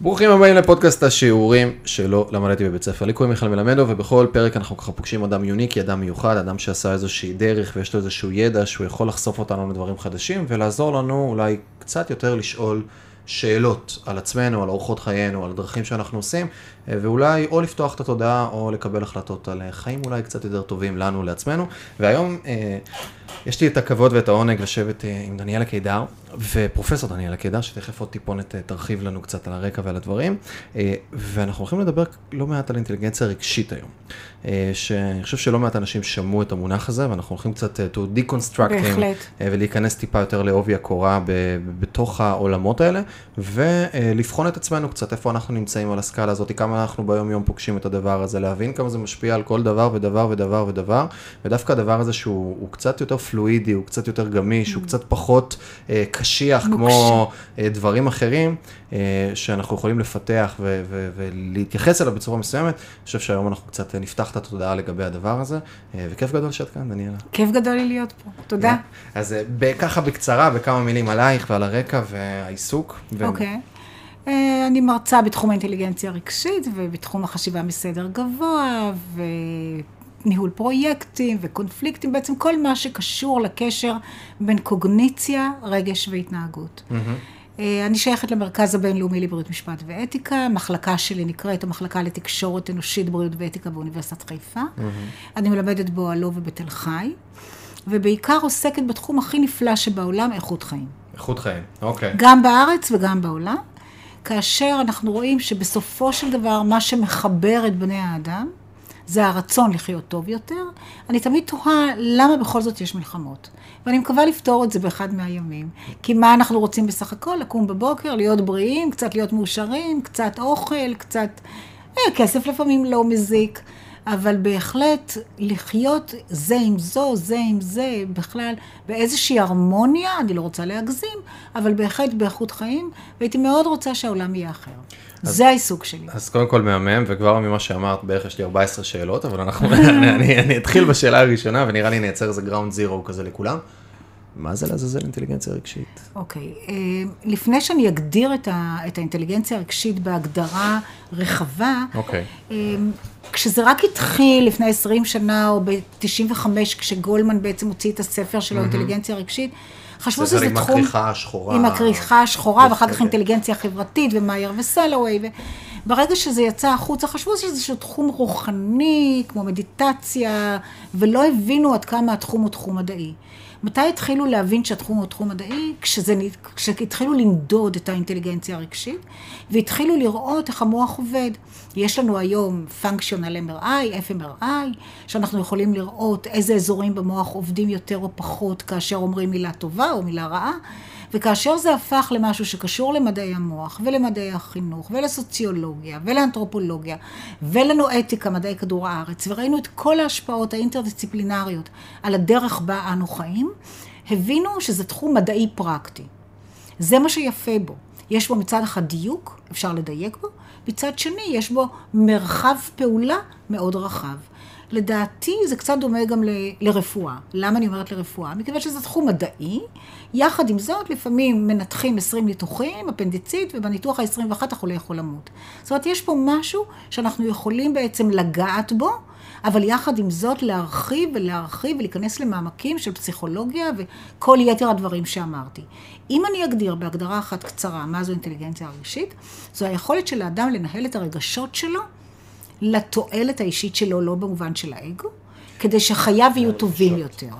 ברוכים הבאים לפודקאסט השיעורים שלא למדתי בבית ספר. לי קוראים מיכאל מלמדו, ובכל פרק אנחנו ככה פוגשים אדם יוניקי, אדם מיוחד, אדם שעשה איזושהי דרך ויש לו איזשהו ידע שהוא יכול לחשוף אותנו לדברים חדשים ולעזור לנו אולי קצת יותר לשאול שאלות על עצמנו, על אורחות חיינו, על דרכים שאנחנו עושים, ואולי או לפתוח את התודעה או לקבל החלטות על חיים אולי קצת יותר טובים לנו, לעצמנו. והיום אה, יש לי את הכבוד ואת העונג לשבת אה, עם דניאלה קידר, ופרופסור דניאלה קידר, שתכף עוד טיפונת אה, תרחיב לנו קצת על הרקע ועל הדברים, ואנחנו הולכים לדבר לא מעט על אינטליגנציה רגשית היום. שאני חושב שלא מעט אנשים שמעו את המונח הזה, ואנחנו הולכים קצת to deconstructing, אה, ולהיכנס טיפה יותר לעובי הקורה בתוך העולמות האלה, ולבחון את עצמנו קצת, איפה אנחנו נמצאים על הסקאלה הזאת, כמה אנחנו ביום יום פוגשים את הדבר הזה, להבין כמה זה משפיע על כל דבר ודבר ודבר ודבר, ודווקא הדבר הזה שהוא קצת יותר פלואידי, הוא קצת יותר גמיש, הוא mm. קצת פחות קשיח, כמו דברים אחרים, שאנחנו יכולים לפתח ולהתייחס אליו בצורה מסוימת, אני חושב שהיום אנחנו קצת נפתח את התודעה לגבי הדבר הזה, אה, וכיף גדול שאת כאן, דניאלה. כיף גדול לי להיות פה, תודה. אז אה, ככה בקצרה, בכמה מילים עלייך ועל הרקע והעיסוק. אוקיי. אה, אני מרצה בתחום האינטליגנציה הרגשית ובתחום החשיבה מסדר גבוה וניהול פרויקטים וקונפליקטים, בעצם כל מה שקשור לקשר בין קוגניציה, רגש והתנהגות. Mm-hmm. אה, אני שייכת למרכז הבינלאומי לבריאות משפט ואתיקה, המחלקה שלי נקראת המחלקה לתקשורת אנושית, בריאות ואתיקה באוניברסיטת חיפה. Mm-hmm. אני מלמדת באוהלו ובתל חי, ובעיקר עוסקת בתחום הכי נפלא שבעולם, איכות חיים. איכות חיים, אוקיי. גם בארץ וגם בעולם, כאשר אנחנו רואים שבסופו של דבר מה שמחבר את בני האדם, זה הרצון לחיות טוב יותר. אני תמיד תוהה למה בכל זאת יש מלחמות. ואני מקווה לפתור את זה באחד מהימים. כי מה אנחנו רוצים בסך הכל? לקום בבוקר, להיות בריאים, קצת להיות מאושרים, קצת אוכל, קצת... אה, כסף לפעמים לא מזיק. אבל בהחלט לחיות זה עם זו, זה עם זה, בכלל באיזושהי הרמוניה, אני לא רוצה להגזים, אבל בהחלט באיכות חיים, והייתי מאוד רוצה שהעולם יהיה אחר. אז, זה העיסוק שלי. אז קודם כל מהמם, וכבר ממה שאמרת, בערך יש לי 14 שאלות, אבל אנחנו, אני, אני, אני אתחיל בשאלה הראשונה, ונראה לי נייצר איזה גראונד זירו כזה לכולם. מה זה לעזאזל אינטליגנציה רגשית? אוקיי, okay. אה, לפני שאני אגדיר את, ה, את האינטליגנציה הרגשית בהגדרה רחבה, okay. אוקיי. אה, כשזה רק התחיל לפני 20 שנה, או ב-95, כשגולמן בעצם הוציא את הספר שלו, mm-hmm. אינטליגנציה רגשית, חשבו שזה תחום... עם הכריכה השחורה. עם הכריכה השחורה, ואחר כך אינטליגנציה חברתית, ומאייר וסלווי, וברגע שזה יצא החוצה, חשבו שזה איזשהו תחום רוחני, כמו מדיטציה, ולא הבינו עד כמה התחום הוא תחום מדעי. מתי התחילו להבין שהתחום הוא תחום מדעי? כשזה, כשהתחילו למדוד את האינטליגנציה הרגשית, והתחילו לראות איך המוח עובד. יש לנו היום functional MRI, FMRI, שאנחנו יכולים לראות איזה אזורים במוח עובדים יותר או פחות כאשר אומרים מילה טובה או מילה רעה. וכאשר זה הפך למשהו שקשור למדעי המוח ולמדעי החינוך ולסוציולוגיה ולאנתרופולוגיה ולנו אתיקה, מדעי כדור הארץ, וראינו את כל ההשפעות האינטרדיסציפלינריות על הדרך בה אנו חיים, הבינו שזה תחום מדעי פרקטי. זה מה שיפה בו. יש בו מצד אחד דיוק, אפשר לדייק בו, מצד שני יש בו מרחב פעולה מאוד רחב. לדעתי זה קצת דומה גם ל, לרפואה. למה אני אומרת לרפואה? מכיוון שזה תחום מדעי, יחד עם זאת לפעמים מנתחים 20 ניתוחים, אפנדיצית, ובניתוח ה-21 החולה יכול למות. זאת אומרת, יש פה משהו שאנחנו יכולים בעצם לגעת בו, אבל יחד עם זאת להרחיב ולהרחיב ולהיכנס למעמקים של פסיכולוגיה וכל יתר הדברים שאמרתי. אם אני אגדיר בהגדרה אחת קצרה מה זו אינטליגנציה רגשית, זו היכולת של האדם לנהל את הרגשות שלו לתועלת האישית שלו, לא במובן של האגו, כדי שחייו יהיו טובים יותר.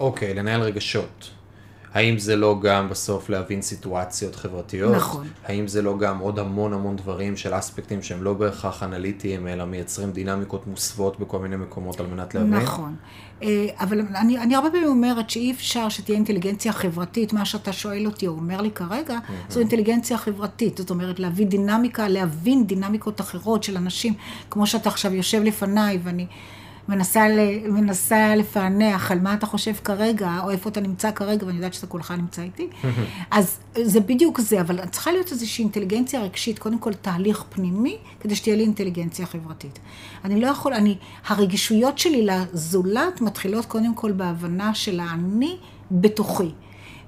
אוקיי, לנהל רגשות. האם זה לא גם בסוף להבין סיטואציות חברתיות? נכון. האם זה לא גם עוד המון המון דברים של אספקטים שהם לא בהכרח אנליטיים, אלא מייצרים דינמיקות מוסוות בכל מיני מקומות על מנת להבין? נכון. אה, אבל אני, אני הרבה פעמים אומרת שאי אפשר שתהיה אינטליגנציה חברתית, מה שאתה שואל אותי או אומר לי כרגע, mm-hmm. זו אינטליגנציה חברתית. זאת אומרת, להביא דינמיקה, להבין דינמיקות אחרות של אנשים, כמו שאתה עכשיו יושב לפניי ואני... מנסה, מנסה לפענח על מה אתה חושב כרגע, או איפה אתה נמצא כרגע, ואני יודעת שאתה כולך נמצא איתי. אז זה בדיוק זה, אבל צריכה להיות איזושהי אינטליגנציה רגשית, קודם כל תהליך פנימי, כדי שתהיה לי אינטליגנציה חברתית. אני לא יכול, אני, הרגישויות שלי לזולת מתחילות קודם כל בהבנה של האני בתוכי.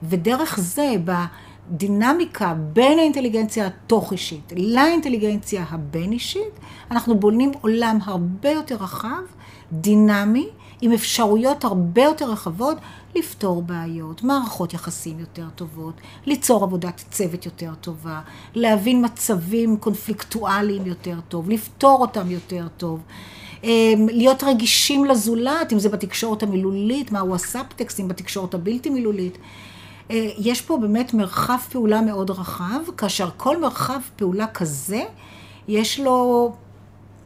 ודרך זה, הדינמיקה בין האינטליגנציה התוך-אישית לאינטליגנציה הבין-אישית, אנחנו בונים עולם הרבה יותר רחב, דינמי, עם אפשרויות הרבה יותר רחבות לפתור בעיות, מערכות יחסים יותר טובות, ליצור עבודת צוות יותר טובה, להבין מצבים קונפליקטואליים יותר טוב, לפתור אותם יותר טוב. אמ, להיות רגישים לזולת, אם זה בתקשורת המילולית, מהו הסאבטקסט, אם בתקשורת הבלתי מילולית. אה, יש פה באמת מרחב פעולה מאוד רחב, כאשר כל מרחב פעולה כזה, יש לו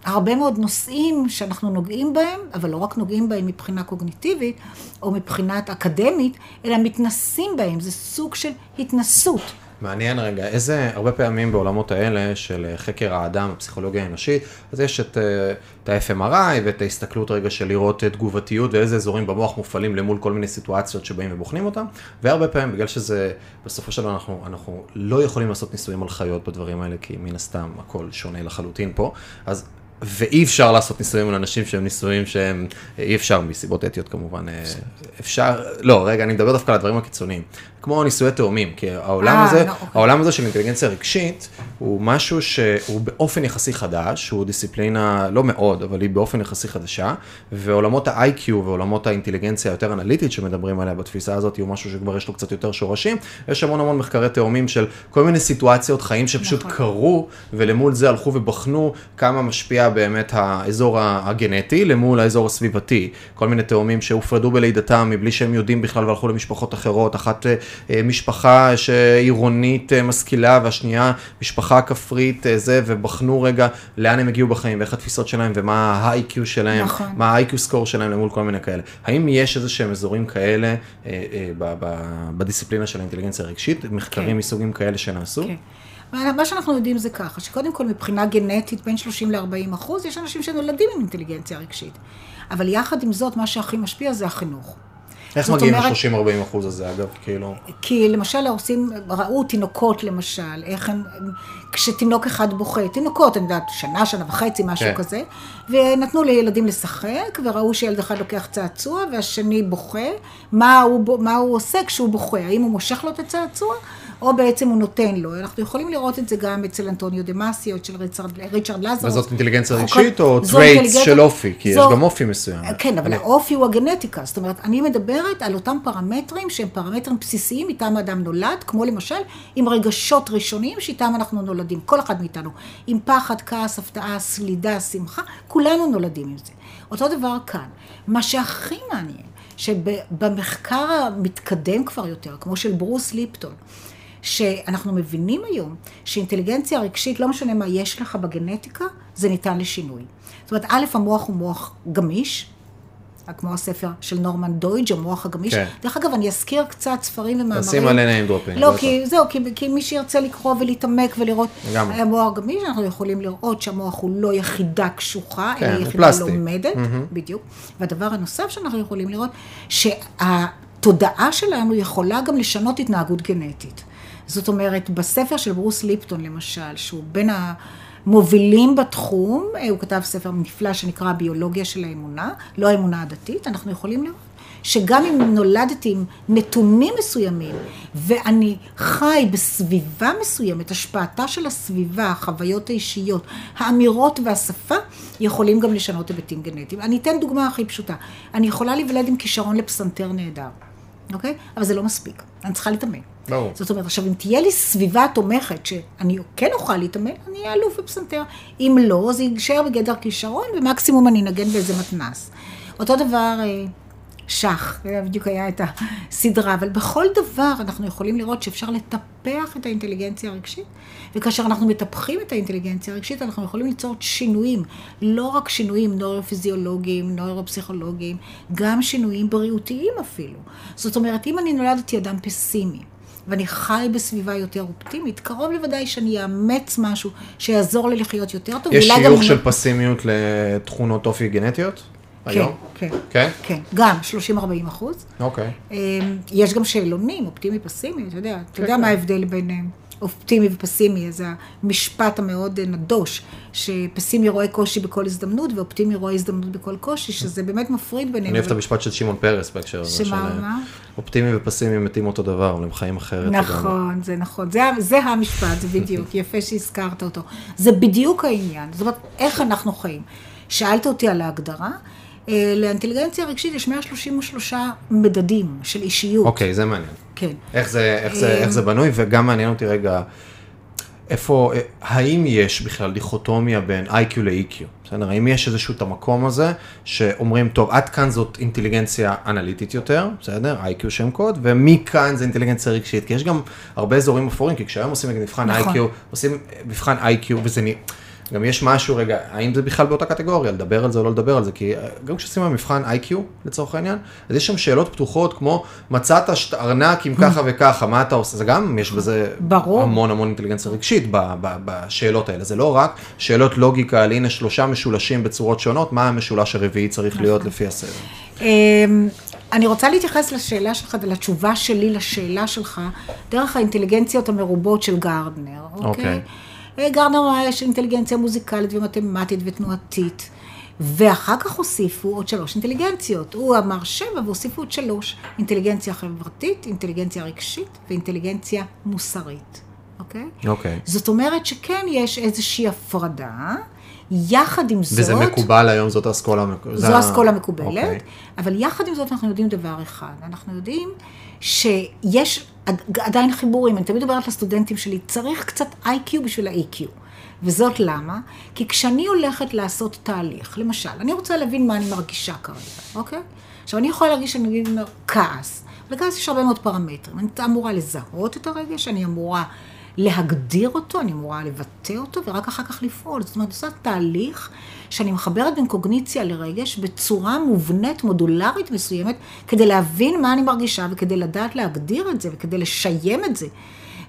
הרבה מאוד נושאים שאנחנו נוגעים בהם, אבל לא רק נוגעים בהם מבחינה קוגניטיבית או מבחינת אקדמית, אלא מתנסים בהם, זה סוג של התנסות. מעניין רגע, איזה, הרבה פעמים בעולמות האלה של חקר האדם, הפסיכולוגיה האנושית, אז יש את, אה, את ה-FMRI ואת ההסתכלות רגע של לראות תגובתיות ואיזה אזורים במוח מופעלים למול כל מיני סיטואציות שבאים ובוחנים אותם, והרבה פעמים בגלל שזה, בסופו של דבר אנחנו, אנחנו לא יכולים לעשות ניסויים על חיות בדברים האלה, כי מן הסתם הכל שונה לחלוטין פה, אז ואי אפשר לעשות ניסויים על אנשים שהם ניסויים שהם, אי אפשר מסיבות אתיות כמובן, אה, אפשר, לא, רגע, אני מדבר דווקא על הדברים הקיצוניים, כמו ניסויי תאומים, כי העולם אה, הזה, לא, אוקיי. העולם הזה של אינטליגנציה רגשית, הוא משהו שהוא באופן יחסי חדש, הוא דיסציפלינה לא מאוד, אבל היא באופן יחסי חדשה, ועולמות ה-IQ ועולמות האינטליגנציה היותר אנליטית שמדברים עליה בתפיסה הזאת, הוא משהו שכבר יש לו קצת יותר שורשים, יש המון המון מחקרי תאומים של כל מיני סיטואציות, חיים שפשוט נכון. קרו, ולמול זה הלכו ובחנו כמה משפיע באמת האזור הגנטי למול האזור הסביבתי. כל מיני תאומים שהופרדו בלידתם מבלי שהם יודעים בכלל והלכו למשפחות אחרות, אחת אה, משפחה שעירונית אה, משכילה והשנייה משפחה כפרית אה, זה, ובחנו רגע לאן הם הגיעו בחיים ואיך התפיסות שלהם ומה ה-IQ שלהם, נכון. מה ה-IQ סקור שלהם למול כל מיני כאלה. האם יש איזה שהם אזורים כאלה אה, אה, ב- ב- בדיסציפלינה של האינטליגנציה הרגשית, מחקרים כן. מסוגים כאלה שנעשו? כן. מה שאנחנו יודעים זה ככה, שקודם כל מבחינה גנטית בין 30 ל-40 אחוז, יש אנשים שנולדים עם אינטליגנציה רגשית. אבל יחד עם זאת, מה שהכי משפיע זה החינוך. איך מגיעים אומרת- ל-30-40 אחוז הזה אגב, כאילו? כי למשל עושים, ראו תינוקות למשל, איך הם, כשתינוק אחד בוכה, תינוקות, אני יודעת, שנה, שנה וחצי, משהו כן. כזה, ונתנו לילדים לשחק, וראו שילד אחד לוקח צעצוע והשני בוכה, מה הוא, מה הוא עושה כשהוא בוכה, האם הוא מושך לו את הצעצוע, או בעצם הוא נותן לו. אנחנו יכולים לראות את זה גם אצל אנטוניו דמאסיו, או אצל ריצ'רד, ריצ'רד לזרוס. וזאת אינטליגנציה רגשית או traits של אופי? כי יש זו- גם אופי מסוים. כן, אבל אני- האופי הוא הגנטיקה. זאת אומרת, אני מדברת על אותם פרמטרים שהם פרמטרים בסיסיים איתם האדם נולד, כמו למשל עם רגשות ראשוניים שאיתם אנחנו נולדים, כל אחד מאיתנו. עם פחד, כעס, הפתעה, סלידה, שמחה, כולנו נולדים עם זה. אותו דבר כאן. מה שהכי מעניין, שבמחקר המתקדם כבר יותר, כמו של ברוס ליפטון, שאנחנו מבינים היום שאינטליגנציה רגשית, לא משנה מה יש לך בגנטיקה, זה ניתן לשינוי. זאת אומרת, א', המוח הוא מוח גמיש, כמו הספר של נורמן דויג', המוח הגמיש. כן. דרך אגב, אני אזכיר קצת ספרים ומאמרים. נשים עליהם name dropping, לא. כי זהו, כי, כי מי שירצה לקרוא ולהתעמק ולראות, לגמרי. המוח גמיש, אנחנו יכולים לראות שהמוח הוא לא יחידה קשוחה, כן, אלא יחידה פלסטי. לומדת, בדיוק. והדבר הנוסף שאנחנו יכולים לראות, שהתודעה שלנו יכולה גם לשנות התנהגות גנטית. זאת אומרת, בספר של ברוס ליפטון למשל, שהוא בין המובילים בתחום, אה, הוא כתב ספר נפלא שנקרא הביולוגיה של האמונה, לא האמונה הדתית, אנחנו יכולים לראות. שגם אם נולדתי עם נתונים מסוימים, ואני חי בסביבה מסוימת, השפעתה של הסביבה, החוויות האישיות, האמירות והשפה, יכולים גם לשנות היבטים גנטיים. אני אתן דוגמה הכי פשוטה. אני יכולה להיוולד עם כישרון לפסנתר נהדר, אוקיי? אבל זה לא מספיק. אני צריכה להתאמן. ברור. זאת אומרת, עכשיו, אם תהיה לי סביבה תומכת, שאני כן אוכל להתאמן, אני אהיה אלוף בפסנתר. אם לא, זה יישאר בגדר כישרון, ומקסימום אני אנגן באיזה מתנ"ס. אותו דבר, אה, שח, זה בדיוק היה את הסדרה, אבל בכל דבר אנחנו יכולים לראות שאפשר לטפח את האינטליגנציה הרגשית, וכאשר אנחנו מטפחים את האינטליגנציה הרגשית, אנחנו יכולים ליצור שינויים, לא רק שינויים נוירופיזיולוגיים, נוירופסיכולוגיים, גם שינויים בריאותיים אפילו. זאת אומרת, אם אני נולדתי אדם פסימי, ואני חי בסביבה יותר אופטימית, קרוב לוודאי שאני אאמץ משהו שיעזור לי לחיות יותר טוב. יש שיוך של פסימיות לתכונות אופי גנטיות? היום? כן, כן. כן? כן, גם 30-40 אחוז. אוקיי. אמ, יש גם שאלונים, אופטימי פסימי, אתה יודע, אתה יודע כן. מה ההבדל בין... אה, אופטימי ופסימי, זה המשפט המאוד נדוש, שפסימי רואה קושי בכל הזדמנות ואופטימי רואה הזדמנות בכל קושי, שזה באמת מפריד ביניהם. אני אוהב את המשפט של שמעון פרס בהקשר הזה. שמה, מה? אופטימי ופסימי מתים אותו דבר, אבל הם חיים אחרת. נכון, זה נכון. זה, זה המשפט, זה בדיוק, יפה שהזכרת אותו. זה בדיוק העניין. זאת אומרת, איך אנחנו חיים. שאלת אותי על ההגדרה. אה, לאינטליגנציה רגשית יש 133 מדדים של אישיות. אוקיי, זה מעניין. כן. איך זה, איך זה, איך זה בנוי, וגם מעניין אותי רגע, איפה, האם יש בכלל דיכוטומיה בין IQ ל-EQ? בסדר? האם יש איזשהו את המקום הזה, שאומרים, טוב, עד כאן זאת אינטליגנציה אנליטית יותר, בסדר? IQ שם קוד, ומכאן זה אינטליגנציה רגשית, כי יש גם הרבה אזורים אפורים, כי כשהיום עושים מבחן נכון. IQ, עושים מבחן IQ, וזה נ... גם יש משהו, רגע, האם זה בכלל באותה קטגוריה, לדבר על זה או לא לדבר על זה, כי אה, גם כשעושים במבחן איי-קיו, לצורך העניין, אז יש שם שאלות פתוחות כמו, מצאת ארנק עם ככה וככה, מה אתה עושה, זה גם, יש בזה ברור. המון המון אינטליגנציה רגשית בשאלות האלה, זה לא רק שאלות לוגיקה על הנה שלושה משולשים בצורות שונות, מה המשולש הרביעי צריך להיות נכון. לפי הסדר. אמ, אני רוצה להתייחס לשאלה שלך ולתשובה שלי לשאלה שלך, דרך האינטליגנציות המרובות של גרדנר, אוקיי? Okay. גרנר יש אינטליגנציה מוזיקלית ומתמטית ותנועתית. ואחר כך הוסיפו עוד שלוש אינטליגנציות. הוא אמר שבע והוסיפו עוד שלוש. אינטליגנציה חברתית, אינטליגנציה רגשית ואינטליגנציה מוסרית. אוקיי? אוקיי. זאת אומרת שכן יש איזושהי הפרדה. יחד עם זאת... וזה מקובל היום, זאת האסכולה המקובלת. זו האסכולה המקובלת, okay. אוקיי. אבל יחד עם זאת אנחנו יודעים דבר אחד, אנחנו יודעים שיש עדיין חיבורים, אני תמיד אומרת לסטודנטים שלי, צריך קצת איי-קיו בשביל האי-קיו. וזאת למה? כי כשאני הולכת לעשות תהליך, למשל, אני רוצה להבין מה אני מרגישה כרגע, אוקיי? עכשיו, אני יכולה להרגיש שאני אגיד כעס. לכעס יש הרבה מאוד פרמטרים. אני אמורה לזהות את הרגש, אני אמורה להגדיר אותו, אני אמורה לבטא אותו, ורק אחר כך לפעול. זאת אומרת, עושה תהליך שאני מחברת בין קוגניציה לרגש בצורה מובנית, מודולרית מסוימת, כדי להבין מה אני מרגישה וכדי לדעת להגדיר את זה וכדי לשיים את זה.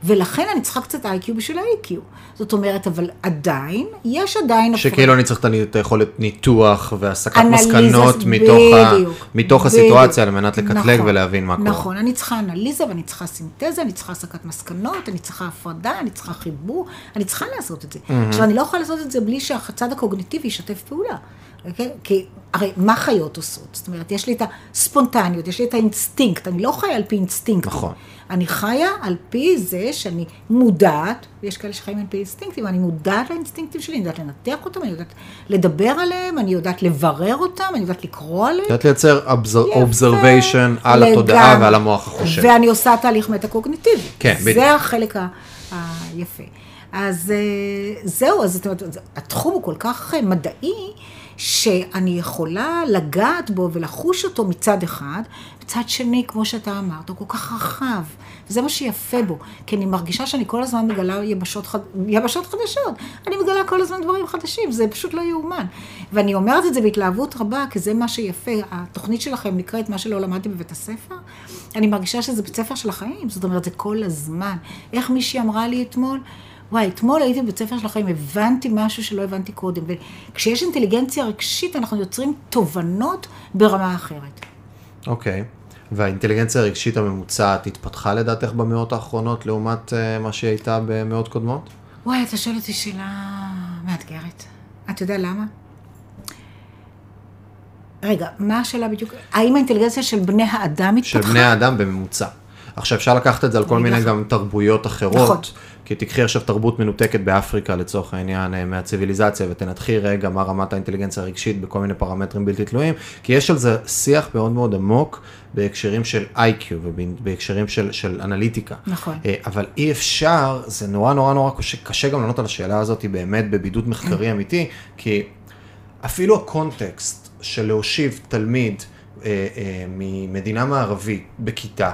ולכן אני צריכה קצת איי-קיו בשביל האי-קיו. זאת אומרת, אבל עדיין, יש עדיין... שכאילו אני צריך את היכולת ניתוח והסקת מסקנות מתוך, ה... מתוך הסיטואציה על מנת לקטלג נכון, ולהבין מה קורה. נכון, אני צריכה אנליזה ואני צריכה סינתזה, אני צריכה הסקת מסקנות, אני צריכה הפרדה, אני צריכה חיבור, אני צריכה לעשות את זה. Mm-hmm. עכשיו, אני לא יכולה לעשות את זה בלי שהצד הקוגניטיבי ישתף פעולה. Okay? אוקיי? כי הרי מה חיות עושות? זאת אומרת, יש לי את הספונטניות, יש לי את האינסטינקט, אני לא חיה על פי אינסטינקט. נכון. אני חיה על פי זה שאני מודעת, יש כאלה שחיים על פי אינסטינקטים, אני מודעת לאינסטינקטים שלי, אני יודעת לנתח אותם, אני יודעת לדבר עליהם, אני יודעת לברר אותם, אני יודעת לקרוא עליהם. יודעת לייצר observation על התודעה ועל המוח החושב. ואני עושה תהליך מטה-קוגניטיבי. כן, בדיוק. זה החלק היפה. אז אה, זהו, אז התחום הוא כל כך מדעי. שאני יכולה לגעת בו ולחוש אותו מצד אחד, מצד שני, כמו שאתה אמרת, הוא כל כך רחב. וזה מה שיפה בו, כי אני מרגישה שאני כל הזמן מגלה יבשות, חד... יבשות חדשות. אני מגלה כל הזמן דברים חדשים, זה פשוט לא יאומן. ואני אומרת את זה בהתלהבות רבה, כי זה מה שיפה. התוכנית שלכם נקראת מה שלא למדתי בבית הספר. אני מרגישה שזה בית ספר של החיים, זאת אומרת, זה כל הזמן. איך מישהי אמרה לי אתמול? וואי, אתמול הייתי בבית ספר של החיים, הבנתי משהו שלא הבנתי קודם. וכשיש אינטליגנציה רגשית, אנחנו יוצרים תובנות ברמה אחרת. אוקיי. Okay. והאינטליגנציה הרגשית הממוצעת התפתחה לדעתך במאות האחרונות לעומת uh, מה שהיא הייתה במאות קודמות? וואי, אתה שואל אותי שאלה מאתגרת. אתה יודע למה? רגע, מה השאלה בדיוק? האם האינטליגנציה של בני האדם התפתחה? של בני האדם בממוצע. עכשיו, אפשר לקחת את זה על כל מיני גם תרבויות אחרות. נכון. כי תקחי עכשיו תרבות מנותקת באפריקה לצורך העניין אה, מהציוויליזציה ותנתחי רגע מה רמת האינטליגנציה הרגשית בכל מיני פרמטרים בלתי תלויים, כי יש על זה שיח מאוד מאוד עמוק בהקשרים של איי-קיו ובהקשרים של, של אנליטיקה. נכון. אה, אבל אי אפשר, זה נורא נורא נורא קשה, קשה גם לענות על השאלה הזאת באמת בבידוד מחקרי אמיתי, כי אפילו הקונטקסט של להושיב תלמיד אה, אה, ממדינה מערבית בכיתה,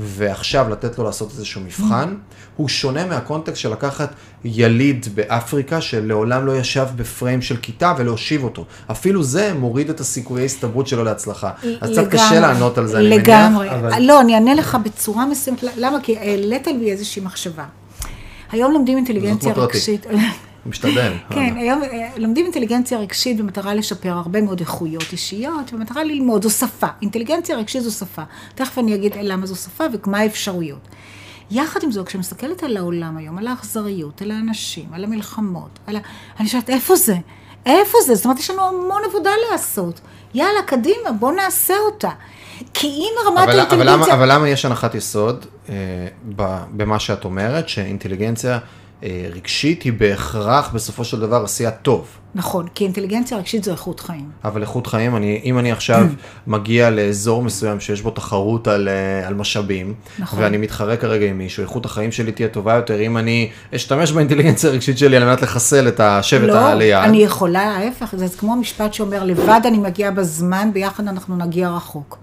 ועכשיו לתת לו לעשות איזשהו מבחן, הוא שונה מהקונטקסט של לקחת יליד באפריקה שלעולם לא ישב בפריים של כיתה ולהושיב אותו. אפילו זה מוריד את הסיכויי הסתברות שלו להצלחה. אז קצת קשה לענות על זה, אני מניח. לגמרי. אבל... לא, אני אענה לך בצורה מסוימת, למה? כי העלית לי איזושהי מחשבה. היום לומדים אינטליגנציה רגשית. משתדל. כן, היום אה, לומדים אינטליגנציה רגשית במטרה לשפר הרבה מאוד איכויות אישיות, במטרה ללמוד, זו שפה. אינטליגנציה רגשית זו שפה. תכף אני אגיד למה זו שפה ומה האפשרויות. יחד עם זאת, כשאני מסתכלת על העולם היום, על האכזריות, על האנשים, על המלחמות, על ה... אני שואלת, איפה זה? איפה זה? זאת אומרת, יש לנו המון עבודה לעשות. יאללה, קדימה, בוא נעשה אותה. כי אם רמת אבל, אבל, האינטליגנציה... למה, אבל למה יש הנחת יסוד אה, במה שאת אומרת, שאינטליגנציה רגשית היא בהכרח בסופו של דבר עשייה טוב? נכון, כי אינטליגנציה רגשית זו איכות חיים. אבל איכות חיים, אני, אם אני עכשיו מגיע לאזור מסוים שיש בו תחרות על, אה, על משאבים, נכון. ואני מתחרה כרגע עם מישהו, איכות החיים שלי תהיה טובה יותר אם אני אשתמש באינטליגנציה הרגשית שלי על מנת לחסל את השבט לא, הליד. אני יכולה, ההפך, זה כמו המשפט שאומר, לבד אני מגיעה בזמן, ביחד אנחנו נגיע רחוק.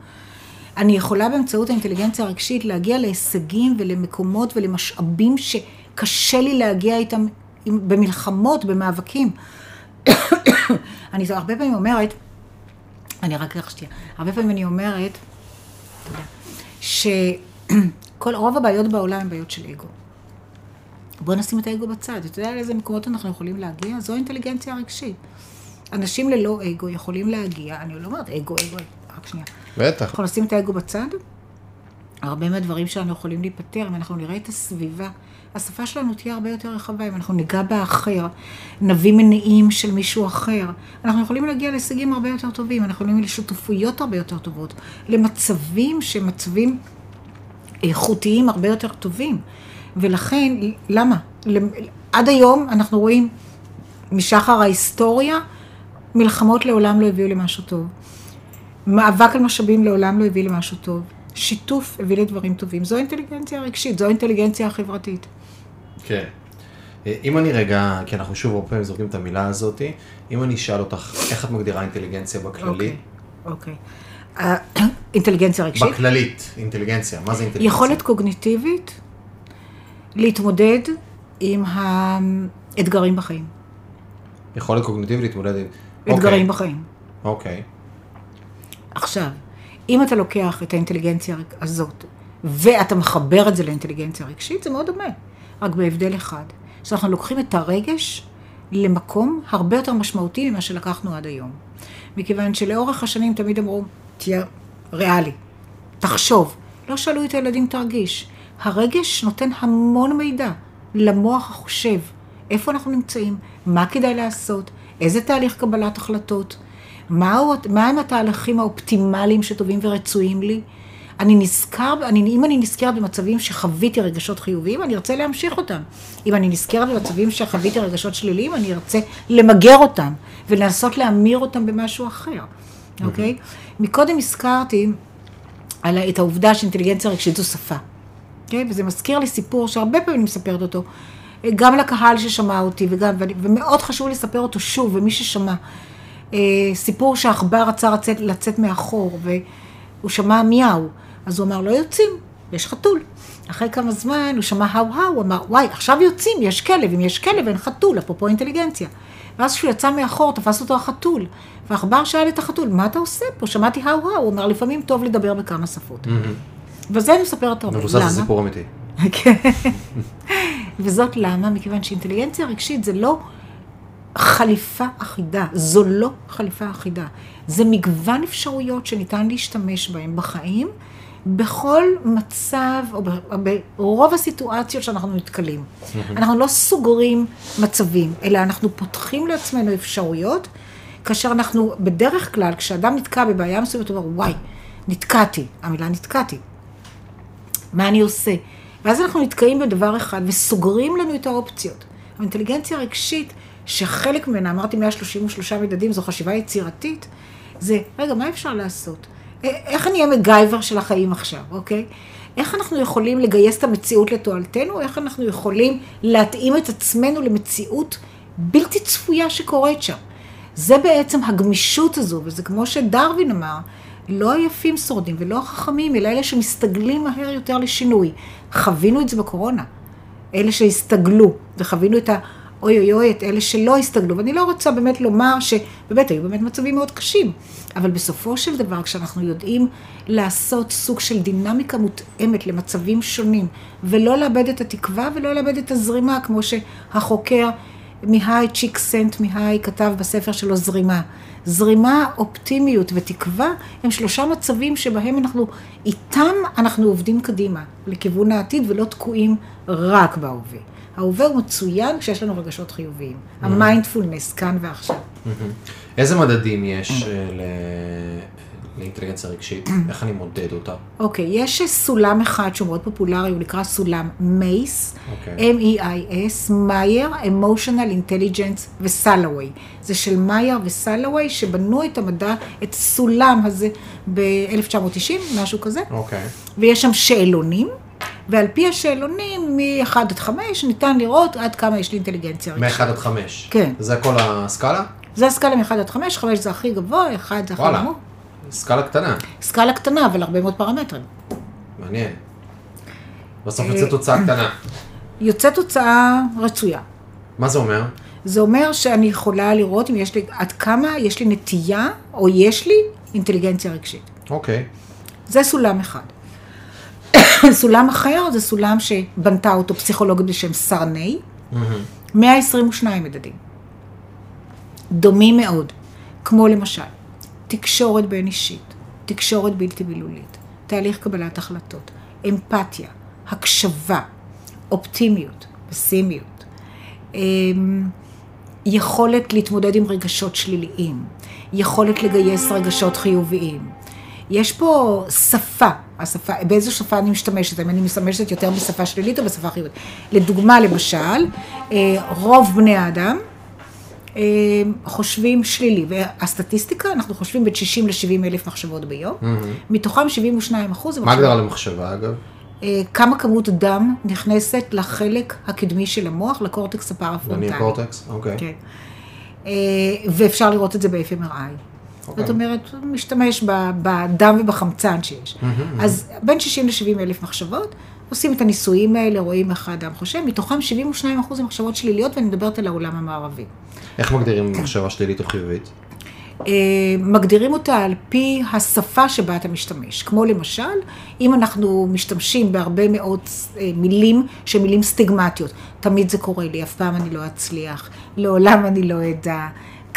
אני יכולה באמצעות האינטליגנציה הרגשית להגיע להישגים ולמקומות ולמשאבים שקשה לי להגיע איתם עם- במלחמות, במאבקים. אני הרבה פעמים אומרת, אני רק אקח שנייה, הרבה פעמים אני אומרת, שכל, רוב הבעיות בעולם הן בעיות של אגו. בוא נשים את האגו בצד. אתה יודע לאיזה מקומות אנחנו יכולים להגיע? זו האינטליגנציה הרגשית. אנשים ללא אגו יכולים להגיע, אני לא אומרת אגו, אגו, רק שנייה. בטח. אנחנו נשים את האגו בצד, הרבה מהדברים שלנו יכולים להיפתר, אם אנחנו נראה את הסביבה. השפה שלנו תהיה הרבה יותר רחבה, אם אנחנו ניגע באחר, נביא מניעים של מישהו אחר, אנחנו יכולים להגיע להישגים הרבה יותר טובים, אנחנו יכולים לשותפויות הרבה יותר טובות, למצבים שהם מצבים איכותיים הרבה יותר טובים. ולכן, למה? למ- עד היום אנחנו רואים משחר ההיסטוריה, מלחמות לעולם לא הביאו למשהו טוב. מאבק על משאבים לעולם לא הביא למשהו טוב. שיתוף הביא לדברים טובים. זו אינטליגנציה רגשית, זו האינטליגנציה החברתית. כן. אה, אם אני רגע, כי אנחנו שוב הרבה פעמים זורקים את המילה הזאת, אם אני אשאל אותך, איך את מגדירה אינטליגנציה בכללי? אוקיי. אוקיי. אה, אינטליגנציה רגשית, בכללית, אינטליגנציה, מה זה אינטליגנציה? יכולת קוגניטיבית להתמודד עם האתגרים בחיים. יכולת קוגניטיבית להתמודד עם... אתגרים אוקיי, בחיים. אוקיי. עכשיו, אם אתה לוקח את האינטליגנציה הזאת, ואתה מחבר את זה לאינטליגנציה רגשית, זה מאוד דומה, רק בהבדל אחד. שאנחנו לוקחים את הרגש למקום הרבה יותר משמעותי ממה שלקחנו עד היום. מכיוון שלאורך השנים תמיד אמרו, תהיה ריאלי, תחשוב. לא שאלו את הילדים תרגיש. הרגש נותן המון מידע למוח החושב, איפה אנחנו נמצאים, מה כדאי לעשות, איזה תהליך קבלת החלטות, מהם התהליכים האופטימליים שטובים ורצויים לי. אני נזכר, אני, אם אני נזכרת במצבים שחוויתי רגשות חיוביים, אני ארצה להמשיך אותם. אם אני נזכרת במצבים שחוויתי רגשות שליליים, אני ארצה למגר אותם ולנסות להמיר אותם במשהו אחר, אוקיי? מקודם הזכרתי על, את העובדה שאינטליגנציה רגשית זו שפה. אוקיי? וזה מזכיר לי סיפור שהרבה פעמים אני מספרת אותו, גם לקהל ששמע אותי, וגם, ואני- ומאוד חשוב לספר אותו שוב, ומי ששמע. אה, סיפור שהעכבר רצה לצאת, לצאת מאחור, והוא שמע מיהו, אז הוא אמר, לא יוצאים, יש חתול. אחרי כמה זמן הוא שמע האו האו, הוא אמר, וואי, עכשיו יוצאים, יש כלב, אם יש כלב אין חתול, אפרופו אינטליגנציה. ואז כשהוא יצא מאחור, תפס אותו החתול, והעכבר שאל את החתול, מה אתה עושה פה? שמעתי האו האו, הוא אמר, לפעמים טוב לדבר בכמה שפות. וזה אני מספרת הרבה. מבוסס על סיפור אמיתי. כן. וזאת למה? מכיוון שאינטליגנציה רגשית זה לא חליפה אחידה, זו לא חליפה אחידה. זה מגוון אפשרויות שניתן להשתמש בהן בחיים, בכל מצב, או ברוב הסיטואציות שאנחנו נתקלים. אנחנו לא סוגרים מצבים, אלא אנחנו פותחים לעצמנו אפשרויות, כאשר אנחנו, בדרך כלל, כשאדם נתקע בבעיה מסוימת, הוא אומר, וואי, נתקעתי, המילה נתקעתי. מה אני עושה? ואז אנחנו נתקעים בדבר אחד וסוגרים לנו את האופציות. האינטליגנציה הרגשית, שחלק ממנה, אמרתי 133 מדדים, זו חשיבה יצירתית, זה, רגע, מה אפשר לעשות? איך אני אהיה מגייבר של החיים עכשיו, אוקיי? איך אנחנו יכולים לגייס את המציאות לתועלתנו? איך אנחנו יכולים להתאים את עצמנו למציאות בלתי צפויה שקורית שם? זה בעצם הגמישות הזו, וזה כמו שדרווין אמר, לא היפים שורדים ולא החכמים, אלא אלה שמסתגלים מהר יותר לשינוי. חווינו את זה בקורונה. אלה שהסתגלו, וחווינו את ה... אוי אוי אוי, את אלה שלא הסתגלו. ואני לא רוצה באמת לומר שבאמת היו באמת מצבים מאוד קשים. אבל בסופו של דבר, כשאנחנו יודעים לעשות סוג של דינמיקה מותאמת למצבים שונים, ולא לאבד את התקווה ולא לאבד את הזרימה, כמו שהחוקר מיהי צ'יקסנטמיהיי כתב בספר שלו זרימה. זרימה, אופטימיות ותקווה הם שלושה מצבים שבהם אנחנו, איתם אנחנו עובדים קדימה, לכיוון העתיד ולא תקועים רק בהווה. ההווה הוא מצוין כשיש לנו רגשות חיוביים. המיינדפולנס, כאן ועכשיו. איזה מדדים יש אה, ל- לאינטליגנציה רגשית? איך אני מודד אותה? אוקיי, יש סולם אחד שהוא מאוד פופולרי, הוא נקרא סולם מייס, אוקיי. M-E-I-S, מאייר, emotional intelligence וסלוביי. זה של מאייר וסלווי, שבנו את המדע, את הסולם הזה ב-1990, משהו כזה, אוקיי. ויש שם שאלונים, ועל פי השאלונים, מ-1 עד 5, ניתן לראות עד כמה יש לי אינטליגנציה רגשית. מ-1 עד 5. כן. זה כל הסקאלה? זה הסקאלה מ-1 עד 5, 5 זה הכי גבוה, 1 זה הכי וואלה. נמוך. סקאלה קטנה. סקאלה קטנה, אבל הרבה מאוד פרמטרים. מעניין. בסוף אה, יוצאת תוצאה קטנה. יוצאת תוצאה רצויה. מה זה אומר? זה אומר שאני יכולה לראות אם יש לי, עד כמה יש לי נטייה, או יש לי אינטליגנציה רגשית. אוקיי. זה סולם אחד. סולם אחר זה סולם שבנתה אותו פסיכולוגית בשם סרני, 122 מדדים. דומים מאוד, כמו למשל, תקשורת בין אישית, תקשורת בלתי מילולית, תהליך קבלת החלטות, אמפתיה, הקשבה, אופטימיות, פסימיות, אמ, יכולת להתמודד עם רגשות שליליים, יכולת לגייס רגשות חיוביים. יש פה שפה, השפה, באיזו שפה אני משתמשת, האם אני משתמשת יותר בשפה שלילית או בשפה חיובית. לדוגמה, למשל, אה, רוב בני האדם אה, חושבים שלילי, והסטטיסטיקה, אנחנו חושבים בין 60 ל-70 אלף מחשבות ביום, מתוכם 72 אחוז. מה ההגדרה למחשבה אגב? אה, כמה כמות דם נכנסת לחלק הקדמי של המוח, לקורטקס הפרפרונטלי. אני קורטקס? אוקיי. כן. ואפשר לראות את זה ב-FMRI. אוקיי. זאת אומרת, הוא משתמש בדם ובחמצן שיש. אז בין 60 ל-70 אלף מחשבות, עושים את הניסויים האלה, רואים איך האדם חושב, מתוכם 72 אחוז הם מחשבות שליליות, ואני מדברת על העולם המערבי. איך מגדירים מחשבה שלילית או חיובית? אה, מגדירים אותה על פי השפה שבה אתה משתמש. כמו למשל, אם אנחנו משתמשים בהרבה מאוד אה, מילים שהן מילים סטיגמטיות. תמיד זה קורה לי, אף פעם אני לא אצליח, לעולם אני לא אדע,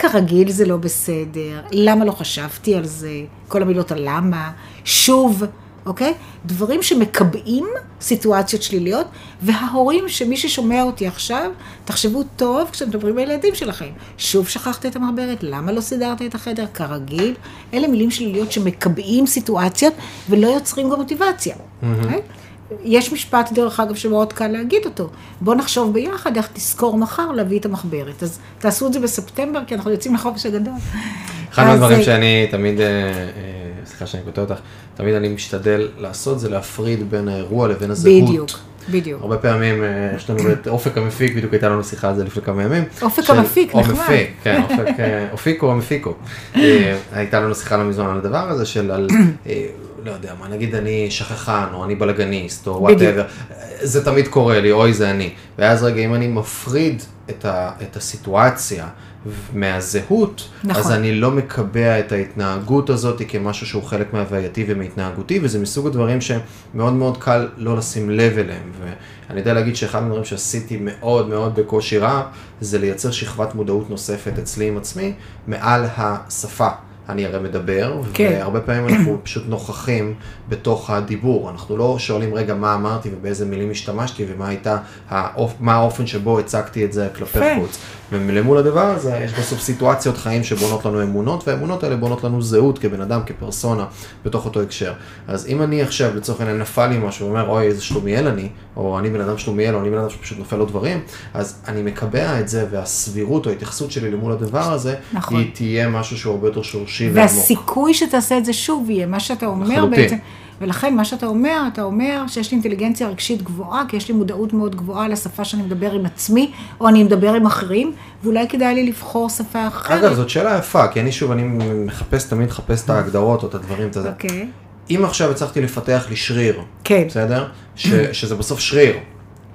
כרגיל זה לא בסדר, למה לא חשבתי על זה, כל המילות הלמה, שוב. אוקיי? דברים שמקבעים סיטואציות שליליות, וההורים שמי ששומע אותי עכשיו, תחשבו טוב כשאתם מדברים עם הילדים שלכם. שוב שכחת את המחברת, למה לא סידרת את החדר? כרגיל. אלה מילים שליליות שמקבעים סיטואציות ולא יוצרים גם מוטיבציה. אוקיי? יש משפט, דרך אגב, שמאוד קל להגיד אותו. בואו נחשוב ביחד איך תזכור מחר להביא את המחברת. אז תעשו את זה בספטמבר, כי אנחנו יוצאים לחופש הגדול. אחד מהדברים אה, שאני תמיד, אה, אה, סליחה שאני קוטע אותך, תמיד אני משתדל לעשות זה להפריד בין האירוע לבין הזהות. בדיוק, בדיוק. הרבה פעמים יש לנו את אופק המפיק, בדיוק הייתה לנו שיחה על זה לפני כמה ימים. אופק של- המפיק, נחמד. מפיק, כן, אופק, אופיקו או מפיקו. אה, הייתה לנו שיחה לא מזמן על הדבר הזה של על, לא יודע מה, נגיד אני שכחן, או אני בלגניסט, או. whatever, זה תמיד קורה לי, אוי זה אני. ואז רגע, אם אני מפריד את, ה, את הסיטואציה מהזהות, נכון. אז אני לא מקבע את ההתנהגות הזאת כמשהו שהוא חלק מהווייתי ומהתנהגותי, וזה מסוג הדברים שמאוד מאוד קל לא לשים לב אליהם. ואני יודע להגיד שאחד הדברים שעשיתי מאוד מאוד בקושי רב, זה לייצר שכבת מודעות נוספת אצלי עם עצמי, מעל השפה. אני הרי מדבר, כן. והרבה פעמים אנחנו פשוט נוכחים בתוך הדיבור. אנחנו לא שואלים רגע מה אמרתי ובאיזה מילים השתמשתי ומה הייתה, האופ... מה האופן שבו הצגתי את זה כלפי. חוץ. ולמול הדבר הזה יש בסוף סיטואציות חיים שבונות לנו אמונות, והאמונות האלה בונות לנו זהות כבן אדם, כפרסונה, בתוך אותו הקשר. אז אם אני עכשיו, לצורך העניין, נפל לי משהו ואומר, אוי, איזה שלומיאל אני, או אני בן אדם שלומיאל, או אני בן אדם שפשוט נופל לו דברים, אז אני מקבע את זה, והסבירות או ההתייחסות שלי למול הדבר הזה, נכון. היא תהיה משהו שהוא הרבה יותר שורשי ועמוק. והסיכוי שתעשה את זה שוב יהיה מה שאתה אומר לחלוטין. בעצם. ולכן מה שאתה אומר, אתה אומר שיש לי אינטליגנציה רגשית גבוהה, כי יש לי מודעות מאוד גבוהה לשפה שאני מדבר עם עצמי, או אני מדבר עם אחרים, ואולי כדאי לי לבחור שפה אחרת. אגב, זאת שאלה יפה, כי אני שוב, אני מחפש, תמיד מחפש את ההגדרות או את הדברים, את הזה. אוקיי. אם עכשיו הצלחתי לפתח לי שריר, כן. בסדר? ש, שזה בסוף שריר,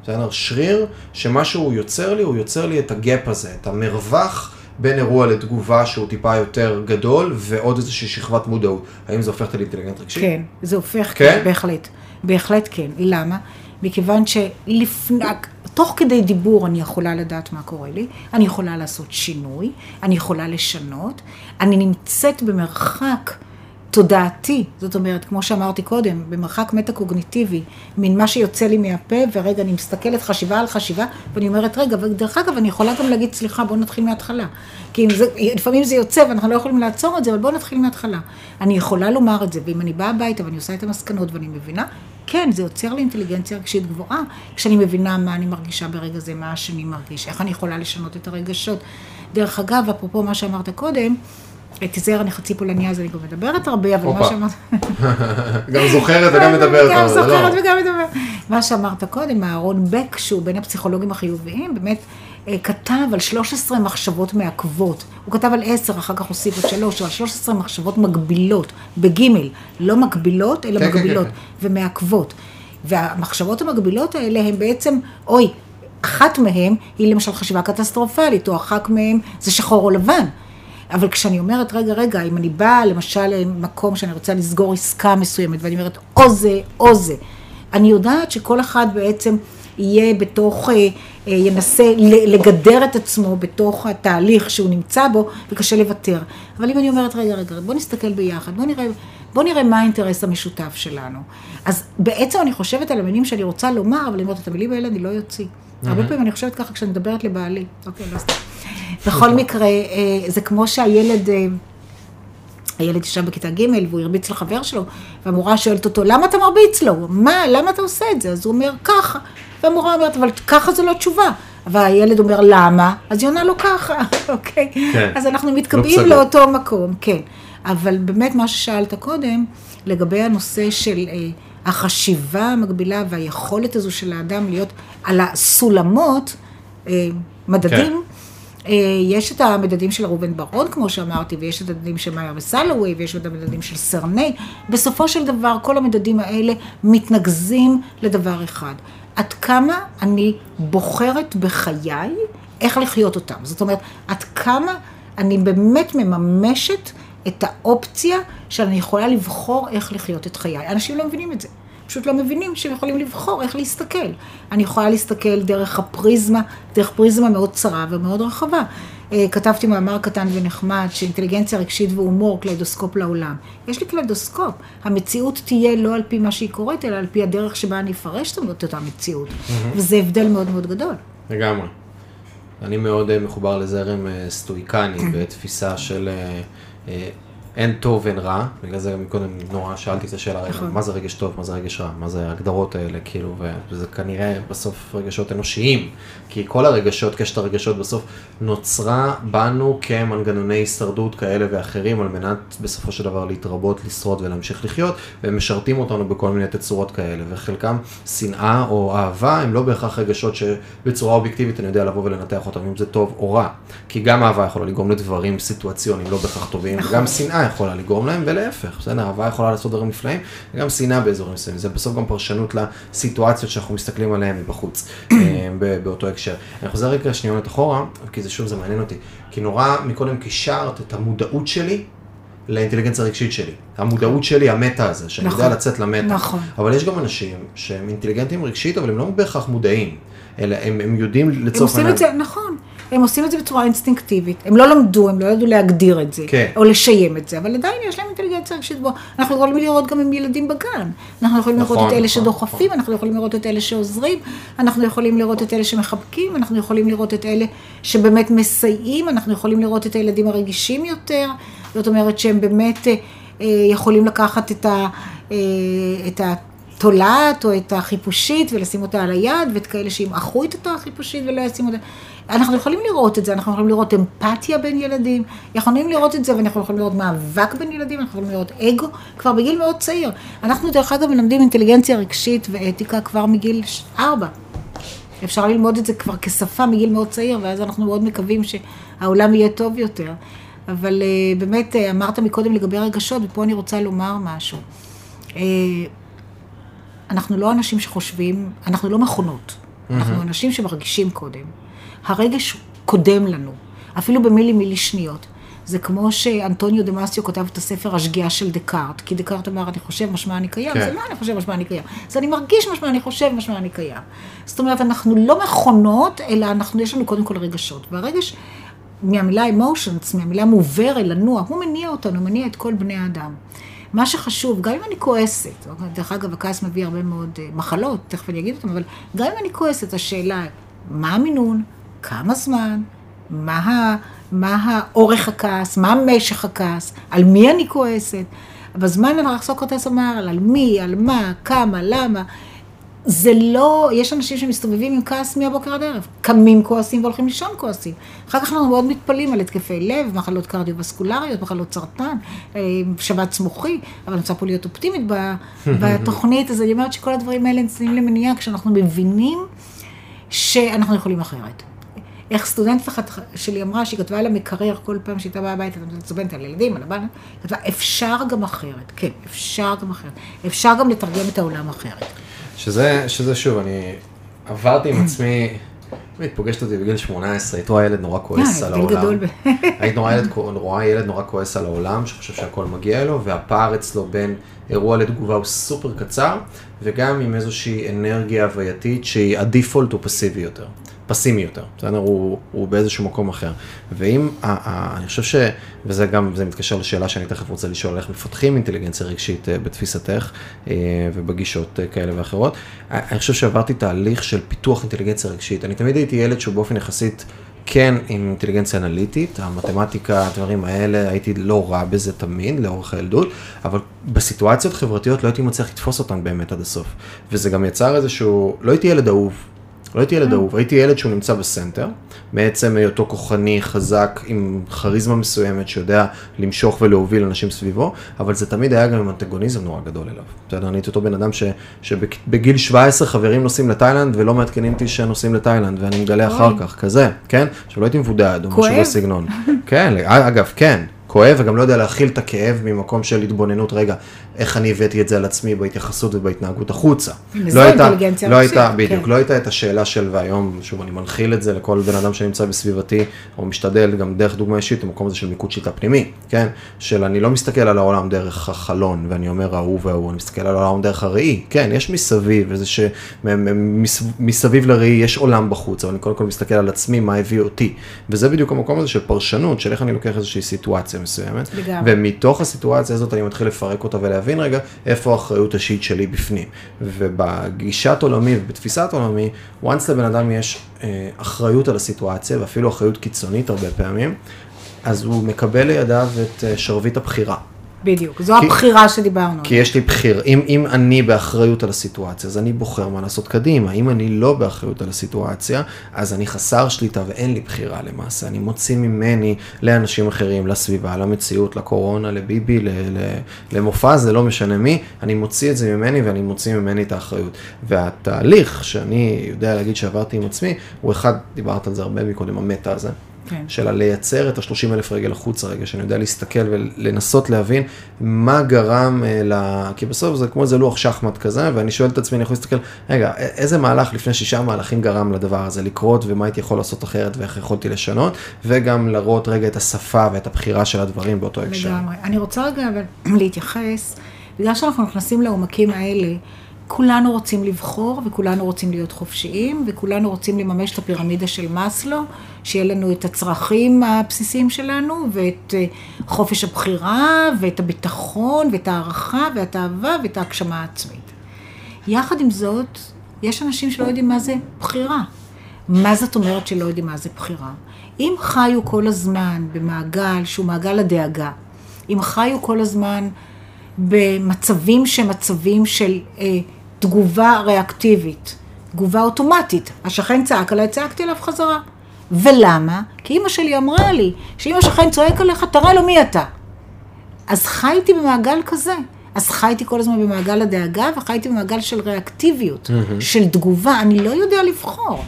בסדר? שריר, שמה שהוא יוצר לי, הוא יוצר לי את הגאפ הזה, את המרווח בין אירוע לתגובה שהוא טיפה יותר גדול, ועוד איזושהי שכבת מודעות. האם זה הופך אותי לאינטליגנט רגשי? כן, זה הופך, כן? כן, בהחלט. בהחלט כן. למה? מכיוון שלפני, תוך כדי דיבור אני יכולה לדעת מה קורה לי, אני יכולה לעשות שינוי, אני יכולה לשנות, אני נמצאת במרחק תודעתי, זאת אומרת, כמו שאמרתי קודם, במרחק מטה-קוגניטיבי, מן מה שיוצא לי מהפה, ורגע, אני מסתכלת חשיבה על חשיבה, ואני אומרת, רגע, ודרך אגב, אני יכולה גם להגיד, סליחה, בואו נתחיל מההתחלה. כי זה, לפעמים זה יוצא ואנחנו לא יכולים לעצור את זה, אבל בואו נתחיל מההתחלה. אני יכולה לומר את זה, ואם אני באה הביתה ואני עושה את המסקנות ואני מבינה, כן, זה יוצר לי אינטליגנציה רגשית גבוהה, כשאני מבינה מה אני מרגישה ברגע זה, מה השני מרגיש, איך אני יכולה לשנות את הרגשות. דרך אגב, אפרופו מה שאמרת קודם, תיזהר, אני חצי פולניה, אז אני גם מדברת הרבה, אבל מה שאמרת... גם זוכרת וגם מדברת. גם זוכרת וגם מדברת. מה שאמרת קודם, אהרון בק, שהוא בין הפסיכולוגים החיוביים, באמת אה, כתב על 13 מחשבות מעכבות. הוא כתב על 10, אחר כך הוסיף עוד 3, או על 13 מחשבות מגבילות, בגימל, לא מקבילות, אלא כן, כן, מגבילות, כן, ומעכבות. והמחשבות המגבילות האלה הן בעצם, אוי, אחת מהן היא למשל חשיבה קטסטרופלית, או אחת מהן זה שחור או לבן. אבל כשאני אומרת, רגע, רגע, אם אני באה למשל למקום שאני רוצה לסגור עסקה מסוימת, ואני אומרת, או זה, או זה, אני יודעת שכל אחד בעצם יהיה בתוך, אה, אה, ינסה לגדר את עצמו בתוך התהליך שהוא נמצא בו, וקשה לוותר. אבל אם אני אומרת, רגע, רגע, בוא נסתכל ביחד, בוא נראה, בוא נראה מה האינטרס המשותף שלנו. אז בעצם אני חושבת על המילים שאני רוצה לומר, אבל אומרת, את המילים האלה אני לא אוציא. הרבה פעמים אני חושבת ככה כשאני מדברת לבעלי. אוקיי, לא סתם. בכל מקרה, אה, זה כמו שהילד... אה, הילד ישב בכיתה ג' והוא הרביץ לחבר שלו, והמורה שואלת אותו, למה אתה מרביץ לו? מה, למה אתה עושה את זה? אז הוא אומר, ככה. והמורה אומרת, אבל ככה זו לא תשובה. והילד אומר, למה? אז היא עונה לו ככה, אוקיי? כן. אז אנחנו לא מתקבעים לא לאותו מקום, כן. אבל באמת, מה ששאלת קודם, לגבי הנושא של אה, החשיבה המקבילה והיכולת הזו של האדם להיות על הסולמות, אה, מדדים, כן. אה, יש את המדדים של ראובן ברון, כמו שאמרתי, ויש את המדדים של מאיה וסלווי, ויש את המדדים של סרני. בסופו של דבר, כל המדדים האלה מתנקזים לדבר אחד. עד כמה אני בוחרת בחיי איך לחיות אותם. זאת אומרת, עד כמה אני באמת מממשת את האופציה שאני יכולה לבחור איך לחיות את חיי. אנשים לא מבינים את זה. פשוט לא מבינים שהם יכולים לבחור איך להסתכל. אני יכולה להסתכל דרך הפריזמה, דרך פריזמה מאוד צרה ומאוד רחבה. אה, כתבתי מאמר קטן ונחמד, שאינטליגנציה רגשית והומור, קליידוסקופ לעולם. יש לי קליידוסקופ. המציאות תהיה לא על פי מה שהיא קוראת, אלא על פי הדרך שבה אני אפרש את אותה מציאות. Mm-hmm. וזה הבדל מאוד מאוד גדול. לגמרי. אני מאוד אה, מחובר לזרם אה, סטואיקני ותפיסה של אין טוב, אין רע, בגלל זה גם קודם נורא שאלתי את השאלה, נכון. מה זה רגש טוב, מה זה רגש רע, מה זה ההגדרות האלה, כאילו, וזה כנראה בסוף רגשות אנושיים, כי כל הרגשות, קשת הרגשות בסוף נוצרה בנו כמנגנוני הישרדות כאלה ואחרים, על מנת בסופו של דבר להתרבות, לשרוד ולהמשיך לחיות, והם משרתים אותנו בכל מיני תצורות כאלה, וחלקם שנאה או אהבה, הם לא בהכרח רגשות שבצורה אובייקטיבית אני יודע לבוא ולנתח אותם, אם זה טוב או רע, כי גם אהבה יכולה לגרום לדברים סיטואציוניים לא בהכרח טובים, נכון. וגם שנאה יכולה לגרום להם, ולהפך, בסדר, אהבה יכולה לעשות דברים נפלאים, וגם שנאה באזורים מסוימים, זה בסוף גם פרשנות לסיטואציות שאנחנו מסתכלים עליהן מבחוץ, אה, באותו הקשר. אני חוזר רגע שניונת אחורה, כי זה שוב, זה מעניין אותי, כי נורא מקודם קישרת את המודעות שלי לאינטליגנציה הרגשית שלי. המודעות שלי, המטה הזה, שאני נכון, יודע לצאת למטה. נכון. אבל יש גם אנשים שהם אינטליגנטים רגשית, אבל הם לא בהכרח מודעים, אלא הם, הם יודעים לצורך העניין. הם עושים את זה, נכון. הם עושים את זה בצורה אינסטינקטיבית. הם לא למדו, הם לא ידעו להגדיר את זה, כן. או לשיים את זה, אבל עדיין יש להם אינטליגנציה רגשית גבוהה. אנחנו יכולים לראות גם עם ילדים בגן. אנחנו יכולים נכון, לראות את אלה נכון, שדוחפים, נכון. אנחנו יכולים לראות את אלה שעוזרים, אנחנו יכולים לראות את אלה שמחבקים, אנחנו יכולים לראות את אלה שבאמת מסייעים, אנחנו יכולים לראות את הילדים הרגישים יותר, זאת אומרת שהם באמת אה, אה, יכולים לקחת את ה... אה, את ה תולעת או את החיפושית ולשים אותה על היד, ואת כאלה שימעכו את החיפושית ולא ישימו אותה. אנחנו יכולים לראות את זה, אנחנו יכולים לראות אמפתיה בין ילדים, יכולים לראות את זה ואנחנו יכולים לראות מאבק בין ילדים, אנחנו יכולים לראות אגו, כבר בגיל מאוד צעיר. אנחנו דרך אגב מלמדים אינטליגנציה רגשית ואתיקה כבר מגיל ארבע. אפשר ללמוד את זה כבר כשפה מגיל מאוד צעיר, ואז אנחנו מאוד מקווים שהעולם יהיה טוב יותר. אבל uh, באמת, uh, אמרת מקודם לגבי רגשות, ופה אני רוצה לומר משהו. Uh, אנחנו לא אנשים שחושבים, אנחנו לא מכונות. Mm-hmm. אנחנו אנשים שמרגישים קודם. הרגש קודם לנו, אפילו במילי מילי שניות. זה כמו שאנטוניו דמאסיו כתב את הספר השגיאה של דקארט, כי דקארט אמר, אני חושב משמע אני קיים, כן. זה לא אני חושב משמע אני קיים, זה אני מרגיש משמע אני חושב משמע אני קיים. זאת אומרת, אנחנו לא מכונות, אלא אנחנו, יש לנו קודם כל רגשות, והרגש, מהמילה emotions, מהמילה movere אל לנוע, הוא מניע אותנו, מניע את כל בני האדם. מה שחשוב, גם אם אני כועסת, דרך אגב, הכעס מביא הרבה מאוד אה, מחלות, תכף אני אגיד אותם, אבל גם אם אני כועסת, השאלה, מה המינון, כמה זמן, מה, ה, מה האורך הכעס, מה משך הכעס, על מי אני כועסת. בזמן הרחסו קורטס אמר, על מי, על מה, כמה, למה. זה לא, יש אנשים שמסתובבים עם כעס מהבוקר עד הערב. קמים כועסים והולכים לישון כועסים. אחר כך אנחנו מאוד מתפלאים על התקפי לב, מחלות קרדיו-וסקולריות, מחלות סרטן, אה, שבץ מוחי, אבל אני רוצה פה להיות אופטימית בתוכנית, אז אני אומרת שכל הדברים האלה נמצאים למניעה כשאנחנו מבינים שאנחנו יכולים אחרת. איך סטודנטית אחת שלי אמרה, שהיא כתבה על המקרר כל פעם שהיא הייתה באה הביתה, אתה מתעצבנת על ילדים, על הבן, היא כתבה, אפשר גם אחרת, כן, אפשר גם אחרת. אפשר גם לתרגם את העולם אחרת. שזה, שזה שוב, אני עברתי עם עצמי, היית פוגשת אותי בגיל 18, היית רואה ילד נורא כועס אה, על העולם. היית רואה ילד נורא כועס על העולם, שחושב שהכל מגיע לו, והפער אצלו בין אירוע לתגובה הוא סופר קצר, וגם עם איזושהי אנרגיה הווייתית שהיא הדיפולט הוא פסיבי יותר. פסימי יותר, בסדר? הוא, הוא באיזשהו מקום אחר. ואם, ה, ה, אני חושב ש... וזה גם, זה מתקשר לשאלה שאני תכף רוצה לשאול, איך מפתחים אינטליגנציה רגשית אה, בתפיסתך אה, ובגישות אה, כאלה ואחרות. אני חושב שעברתי תהליך של פיתוח אינטליגנציה רגשית. אני תמיד הייתי ילד שהוא באופן יחסית כן עם אינטליגנציה אנליטית, המתמטיקה, הדברים האלה, הייתי לא רע בזה תמיד, לאורך הילדות, אבל בסיטואציות חברתיות לא הייתי מצליח לתפוס אותן באמת עד הסוף. וזה גם יצר איזשהו, לא הייתי ילד אהוב. לא הייתי ילד אהוב, הייתי ילד שהוא נמצא בסנטר, מעצם היותו כוחני, חזק, עם כריזמה מסוימת, שיודע למשוך ולהוביל אנשים סביבו, אבל זה תמיד היה גם עם אנטגוניזם נורא גדול אליו. בסדר, אני הייתי אותו בן אדם ש, שבגיל 17 חברים נוסעים לתאילנד ולא מעדכנים אותי שנוסעים לתאילנד, ואני מגלה אחר. כך, כזה, כן? עכשיו לא הייתי מבודד או משהו. בסגנון. כן, אגב, כן. כואב וגם לא יודע להכיל את הכאב ממקום של התבוננות, רגע, איך אני הבאתי את זה על עצמי בהתייחסות ובהתנהגות החוצה. לא זו הייתה, לא הייתה, בדיוק, כן. לא הייתה את השאלה של, והיום, שוב, אני מנחיל את זה לכל בן אדם שנמצא בסביבתי, או משתדל, גם דרך דוגמה אישית, המקום הזה של מיקוד שיטה פנימי, כן? של אני לא מסתכל על העולם דרך החלון, ואני אומר ההוא וההוא, אני מסתכל על העולם דרך הראי, כן, יש מסביב, איזה ש... מסביב לראי יש עולם בחוץ, אבל אני קודם כל מסתכל על עצמי, מה הביא אותי. וזה בדיוק המקום הזה של פרשנות, של איך אני לוקח איזושהי סיטואציה מסוימת, לגמרי. ומתוך הסיטואציה הזאת אני מתחיל לפרק אותה ולהבין רגע איפה האחריות האישית שלי בפנים. ובגישת עולמי ובתפיסת עולמי, once לבן אדם יש אה, אחריות על הסיטואציה, ואפילו אחריות קיצונית הרבה פעמים, אז הוא מקבל לידיו את אה, שרביט הבחירה. בדיוק, זו כי- הבחירה שדיברנו. כי יש לי בחיר, אם, אם אני באחריות על הסיטואציה, אז אני בוחר מה לעשות קדימה. אם אני לא באחריות על הסיטואציה, אז אני חסר שליטה ואין לי בחירה למעשה. אני מוציא ממני לאנשים אחרים, לסביבה, למציאות, לקורונה, לביבי, ל- ל- למופע, זה לא משנה מי, אני מוציא את זה ממני ואני מוציא ממני את האחריות. והתהליך שאני יודע להגיד שעברתי עם עצמי, הוא אחד, דיברת על זה הרבה מקודם, המטה הזה. כן. של לייצר את ה-30 אלף רגל החוצה רגע, שאני יודע להסתכל ולנסות להבין מה גרם אה, ל... כי בסוף זה כמו איזה לוח שחמט כזה, ואני שואל את עצמי, אני יכול להסתכל, רגע, איזה מהלך לפני שישה מהלכים גרם לדבר הזה לקרות, ומה הייתי יכול לעשות אחרת ואיך יכולתי לשנות, וגם להראות רגע את השפה ואת הבחירה של הדברים באותו הקשר. לגמרי. אני רוצה רגע אבל להתייחס, בגלל שאנחנו נכנסים לעומקים האלה, כולנו רוצים לבחור וכולנו רוצים להיות חופשיים וכולנו רוצים לממש את הפירמידה של מאסלו, שיהיה לנו את הצרכים הבסיסיים שלנו ואת אה, חופש הבחירה ואת הביטחון ואת הערכה ואת האהבה ואת ההגשמה העצמית. יחד עם זאת, יש אנשים שלא יודעים מה זה בחירה. מה זאת אומרת שלא יודעים מה זה בחירה? אם חיו כל הזמן במעגל שהוא מעגל הדאגה, אם חיו כל הזמן במצבים שהם מצבים של אה, תגובה ריאקטיבית, תגובה אוטומטית, השכן צעק עליי, צעקתי עליו חזרה. ולמה? כי אימא שלי אמרה לי, שאם השכן צועק עליך, תראה לו מי אתה. אז חייתי במעגל כזה. אז חייתי כל הזמן במעגל הדאגה, וחייתי במעגל של ריאקטיביות, של תגובה, אני לא יודע לבחור.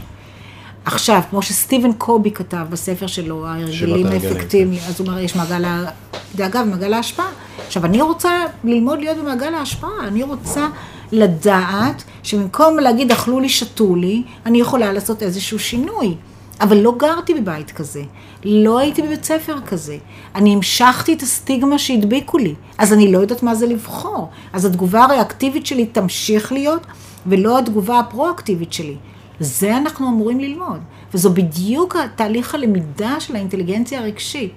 עכשיו, כמו שסטיבן קובי כתב בספר שלו, ההרגלים הרגלים, האפקטיביים, אז הוא אומר, יש מעגל הדאגה ומעגל ההשפעה. עכשיו, אני רוצה ללמוד להיות במעגל ההשפעה, אני רוצה לדעת שבמקום להגיד אכלו לי, שתו לי, אני יכולה לעשות איזשהו שינוי. אבל לא גרתי בבית כזה, לא הייתי בבית ספר כזה. אני המשכתי את הסטיגמה שהדביקו לי, אז אני לא יודעת מה זה לבחור. אז התגובה הריאקטיבית שלי תמשיך להיות, ולא התגובה הפרואקטיבית שלי. זה אנחנו אמורים ללמוד, וזו בדיוק תהליך הלמידה של האינטליגנציה הרגשית.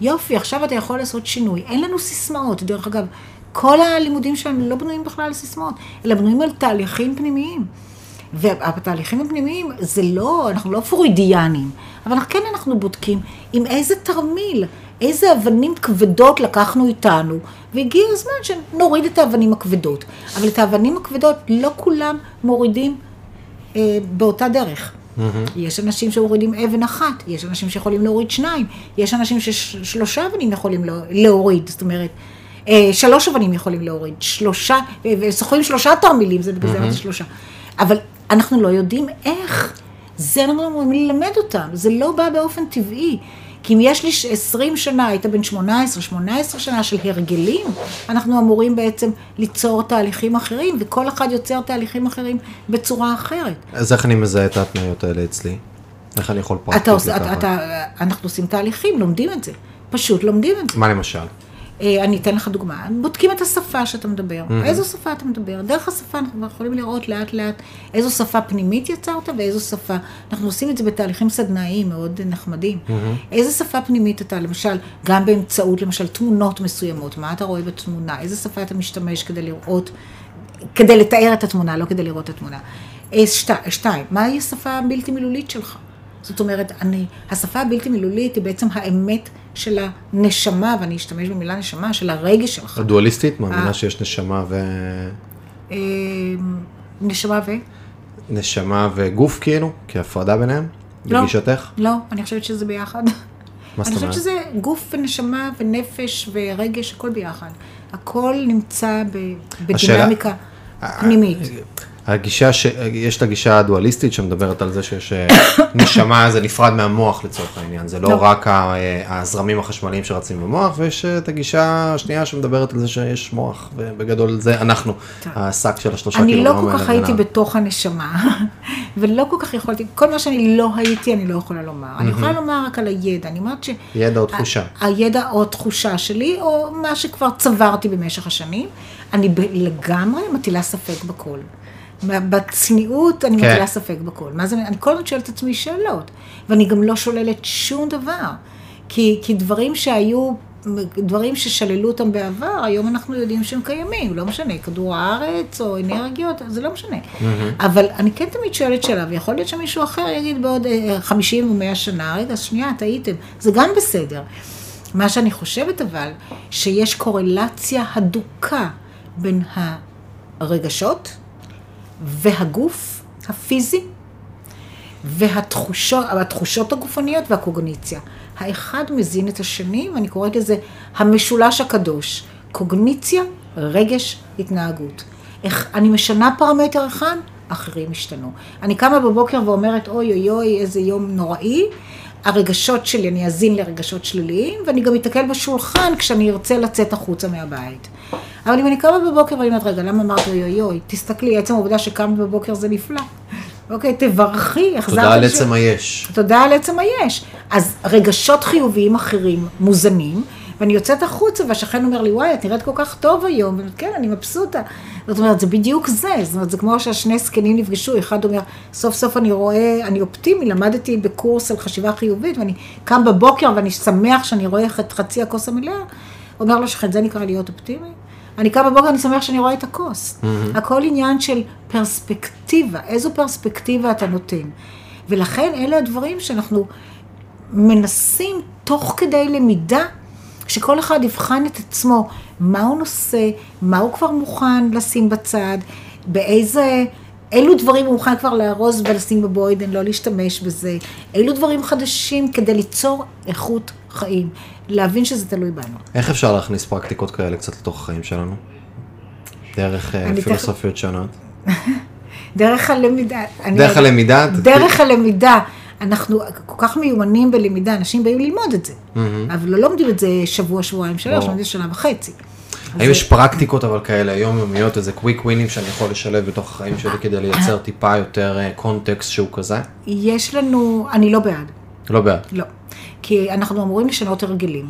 יופי, עכשיו אתה יכול לעשות שינוי. אין לנו סיסמאות, דרך אגב, כל הלימודים שלנו לא בנויים בכלל על סיסמאות, אלא בנויים על תהליכים פנימיים. והתהליכים הפנימיים זה לא, אנחנו לא פרוידיאנים, אבל כן אנחנו בודקים עם איזה תרמיל, איזה אבנים כבדות לקחנו איתנו, והגיע הזמן שנוריד את האבנים הכבדות. אבל את האבנים הכבדות לא כולם מורידים אה, באותה דרך. Mm-hmm. יש אנשים שמורידים אבן אחת, יש אנשים שיכולים להוריד שניים, יש אנשים ששלושה אבנים יכולים להוריד, זאת אומרת, אה, שלוש אבנים יכולים להוריד, שלושה, ושוכרים שלושה תרמילים, זה בגלל זה mm-hmm. שלושה. אבל אנחנו לא יודעים איך. זה אנחנו אמורים ללמד אותם, זה לא בא באופן טבעי. כי אם יש לי 20 שנה, היית בן 18, 18 שנה של הרגלים, אנחנו אמורים בעצם ליצור תהליכים אחרים, וכל אחד יוצר תהליכים אחרים בצורה אחרת. אז איך אני מזהה את ההתניות האלה אצלי? איך אני יכול פרקטית לקחת? אנחנו עושים תהליכים, לומדים את זה. פשוט לומדים את זה. מה למשל? אה, אני אתן לך דוגמה, בודקים את השפה שאתה מדבר, mm-hmm. איזו שפה אתה מדבר, דרך השפה אנחנו יכולים לראות לאט לאט איזו שפה פנימית יצרת ואיזו שפה, אנחנו עושים את זה בתהליכים סדנאיים מאוד נחמדים, mm-hmm. איזה שפה פנימית אתה, למשל, גם באמצעות למשל תמונות מסוימות, מה אתה רואה בתמונה, איזה שפה אתה משתמש כדי לראות, כדי לתאר את התמונה, לא כדי לראות את התמונה. אה, שתי, שתיים, מהי השפה הבלתי מילולית שלך? זאת אומרת, אני, השפה הבלתי מילולית היא בעצם האמת של הנשמה, ואני אשתמש במילה נשמה, של הרגש שלך. הדואליסטית? מאמינה אה. שיש נשמה ו... אה, נשמה ו? נשמה וגוף כאילו, כהפרדה ביניהם? לא, בגישתך? לא, אני חושבת שזה ביחד. מה זאת אומרת? אני חושבת שזה גוף ונשמה ונפש ורגש, הכל ביחד. הכל נמצא בדינמיקה פנימית. הגישה, ש... יש את הגישה הדואליסטית שמדברת על זה שיש אה, נשמה, זה נפרד מהמוח לצורך העניין, זה לא, לא. רק אה, הזרמים החשמליים שרצים במוח, ויש את הגישה השנייה שמדברת על זה שיש מוח, ובגדול זה אנחנו. השק של השלושה קילוגרם. אני לא כל כך הייתי בתוך הנשמה, ולא כל כך יכולתי, כל מה שאני לא הייתי, אני לא יכולה לומר. אני יכולה לומר רק על הידע, אני אומרת ש... ידע או תחושה. הידע או תחושה שלי, או מה שכבר צברתי במשך השנים, אני לגמרי מטילה ספק בכל. בצניעות אני כן. מטילה ספק בכל. מה זה, אני כל הזמן שואלת את עצמי שאלות, ואני גם לא שוללת שום דבר. כי, כי דברים שהיו, דברים ששללו אותם בעבר, היום אנחנו יודעים שהם קיימים, לא משנה, כדור הארץ או אנרגיות, זה לא משנה. Mm-hmm. אבל אני כן תמיד שואלת שאלה, ויכול להיות שמישהו אחר יגיד בעוד 50 אה, או 100 שנה, רגע, שנייה, טעיתם, זה גם בסדר. מה שאני חושבת אבל, שיש קורלציה הדוקה בין הרגשות, והגוף הפיזי והתחושות הגופניות והקוגניציה. האחד מזין את השני, ואני קוראת לזה המשולש הקדוש. קוגניציה, רגש, התנהגות. איך, אני משנה פרמטר אחד, אחרים השתנו. אני קמה בבוקר ואומרת, אוי אוי אוי, איזה יום נוראי. הרגשות שלי, אני אזין לרגשות שליליים, ואני גם אתקל בשולחן כשאני ארצה לצאת החוצה מהבית. אבל אם אני קמה בבוקר ואני אומרת, רגע, למה אמרת אוי אוי אוי? תסתכלי, עצם העובדה שקמת בבוקר זה נפלא. אוקיי, תברכי, החזרת... תודה על עצם היש. תודה על עצם היש. אז רגשות חיוביים אחרים מוזנים, ואני יוצאת החוצה והשכן אומר לי, וואי, את נראית כל כך טוב היום, ואומרת, כן, אני מבסוטה. זאת אומרת, זה בדיוק זה, זאת אומרת, זה כמו שהשני זקנים נפגשו, אחד אומר, סוף סוף אני רואה, אני אופטימי, למדתי בקורס על חשיבה חיובית, ואני קם בבוקר ואני שמח שאני רואה את חצי הכוס המלאה, אומר לו שכן, זה נקרא להיות אופטימי? אני קם בבוקר, אני שמח שאני רואה את הכוס. Mm-hmm. הכל עניין של פרספקטיבה, איזו פרספקטיבה אתה נותן. ולכן אלה הדברים שאנחנו מנסים תוך כדי למידה, שכל אחד יבחן את עצמו, מה הוא נושא, מה הוא כבר מוכן לשים בצד, באיזה... אילו דברים הוא מוכן כבר לארוז ולשים בבוידן, לא להשתמש בזה, אילו דברים חדשים כדי ליצור איכות חיים, להבין שזה תלוי בנו. איך אפשר להכניס פרקטיקות כאלה קצת לתוך החיים שלנו? דרך אה, פילוסופיות תכ... שונות? דרך הלמידה. דרך הלמידה? דרך הלמידה. אנחנו כל כך מיומנים בלמידה, אנשים באים ללמוד את זה, mm-hmm. אבל לא לומדים את זה שבוע, שבועיים, שלוש, לומדים את זה שנה וחצי. האם יש פרקטיקות אבל כאלה יומיומיות, איזה קוויק ווינים שאני יכול לשלב בתוך החיים שלי כדי לייצר טיפה יותר קונטקסט שהוא כזה? יש לנו, אני לא בעד. לא בעד. לא. כי אנחנו אמורים לשנות הרגלים.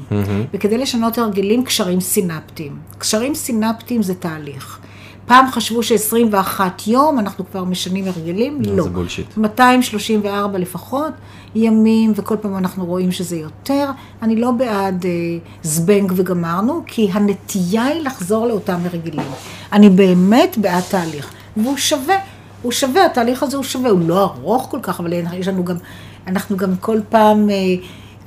וכדי לשנות הרגלים, קשרים סינפטיים. קשרים סינפטיים זה תהליך. פעם חשבו ש-21 יום אנחנו כבר משנים הרגלים, לא. זה בולשיט. 234 לפחות ימים, וכל פעם אנחנו רואים שזה יותר. אני לא בעד אה, זבנג וגמרנו, כי הנטייה היא לחזור לאותם הרגלים. אני באמת בעד תהליך, והוא שווה. הוא שווה, התהליך הזה הוא שווה, הוא לא ארוך כל כך, אבל יש לנו גם, אנחנו גם כל פעם, אה,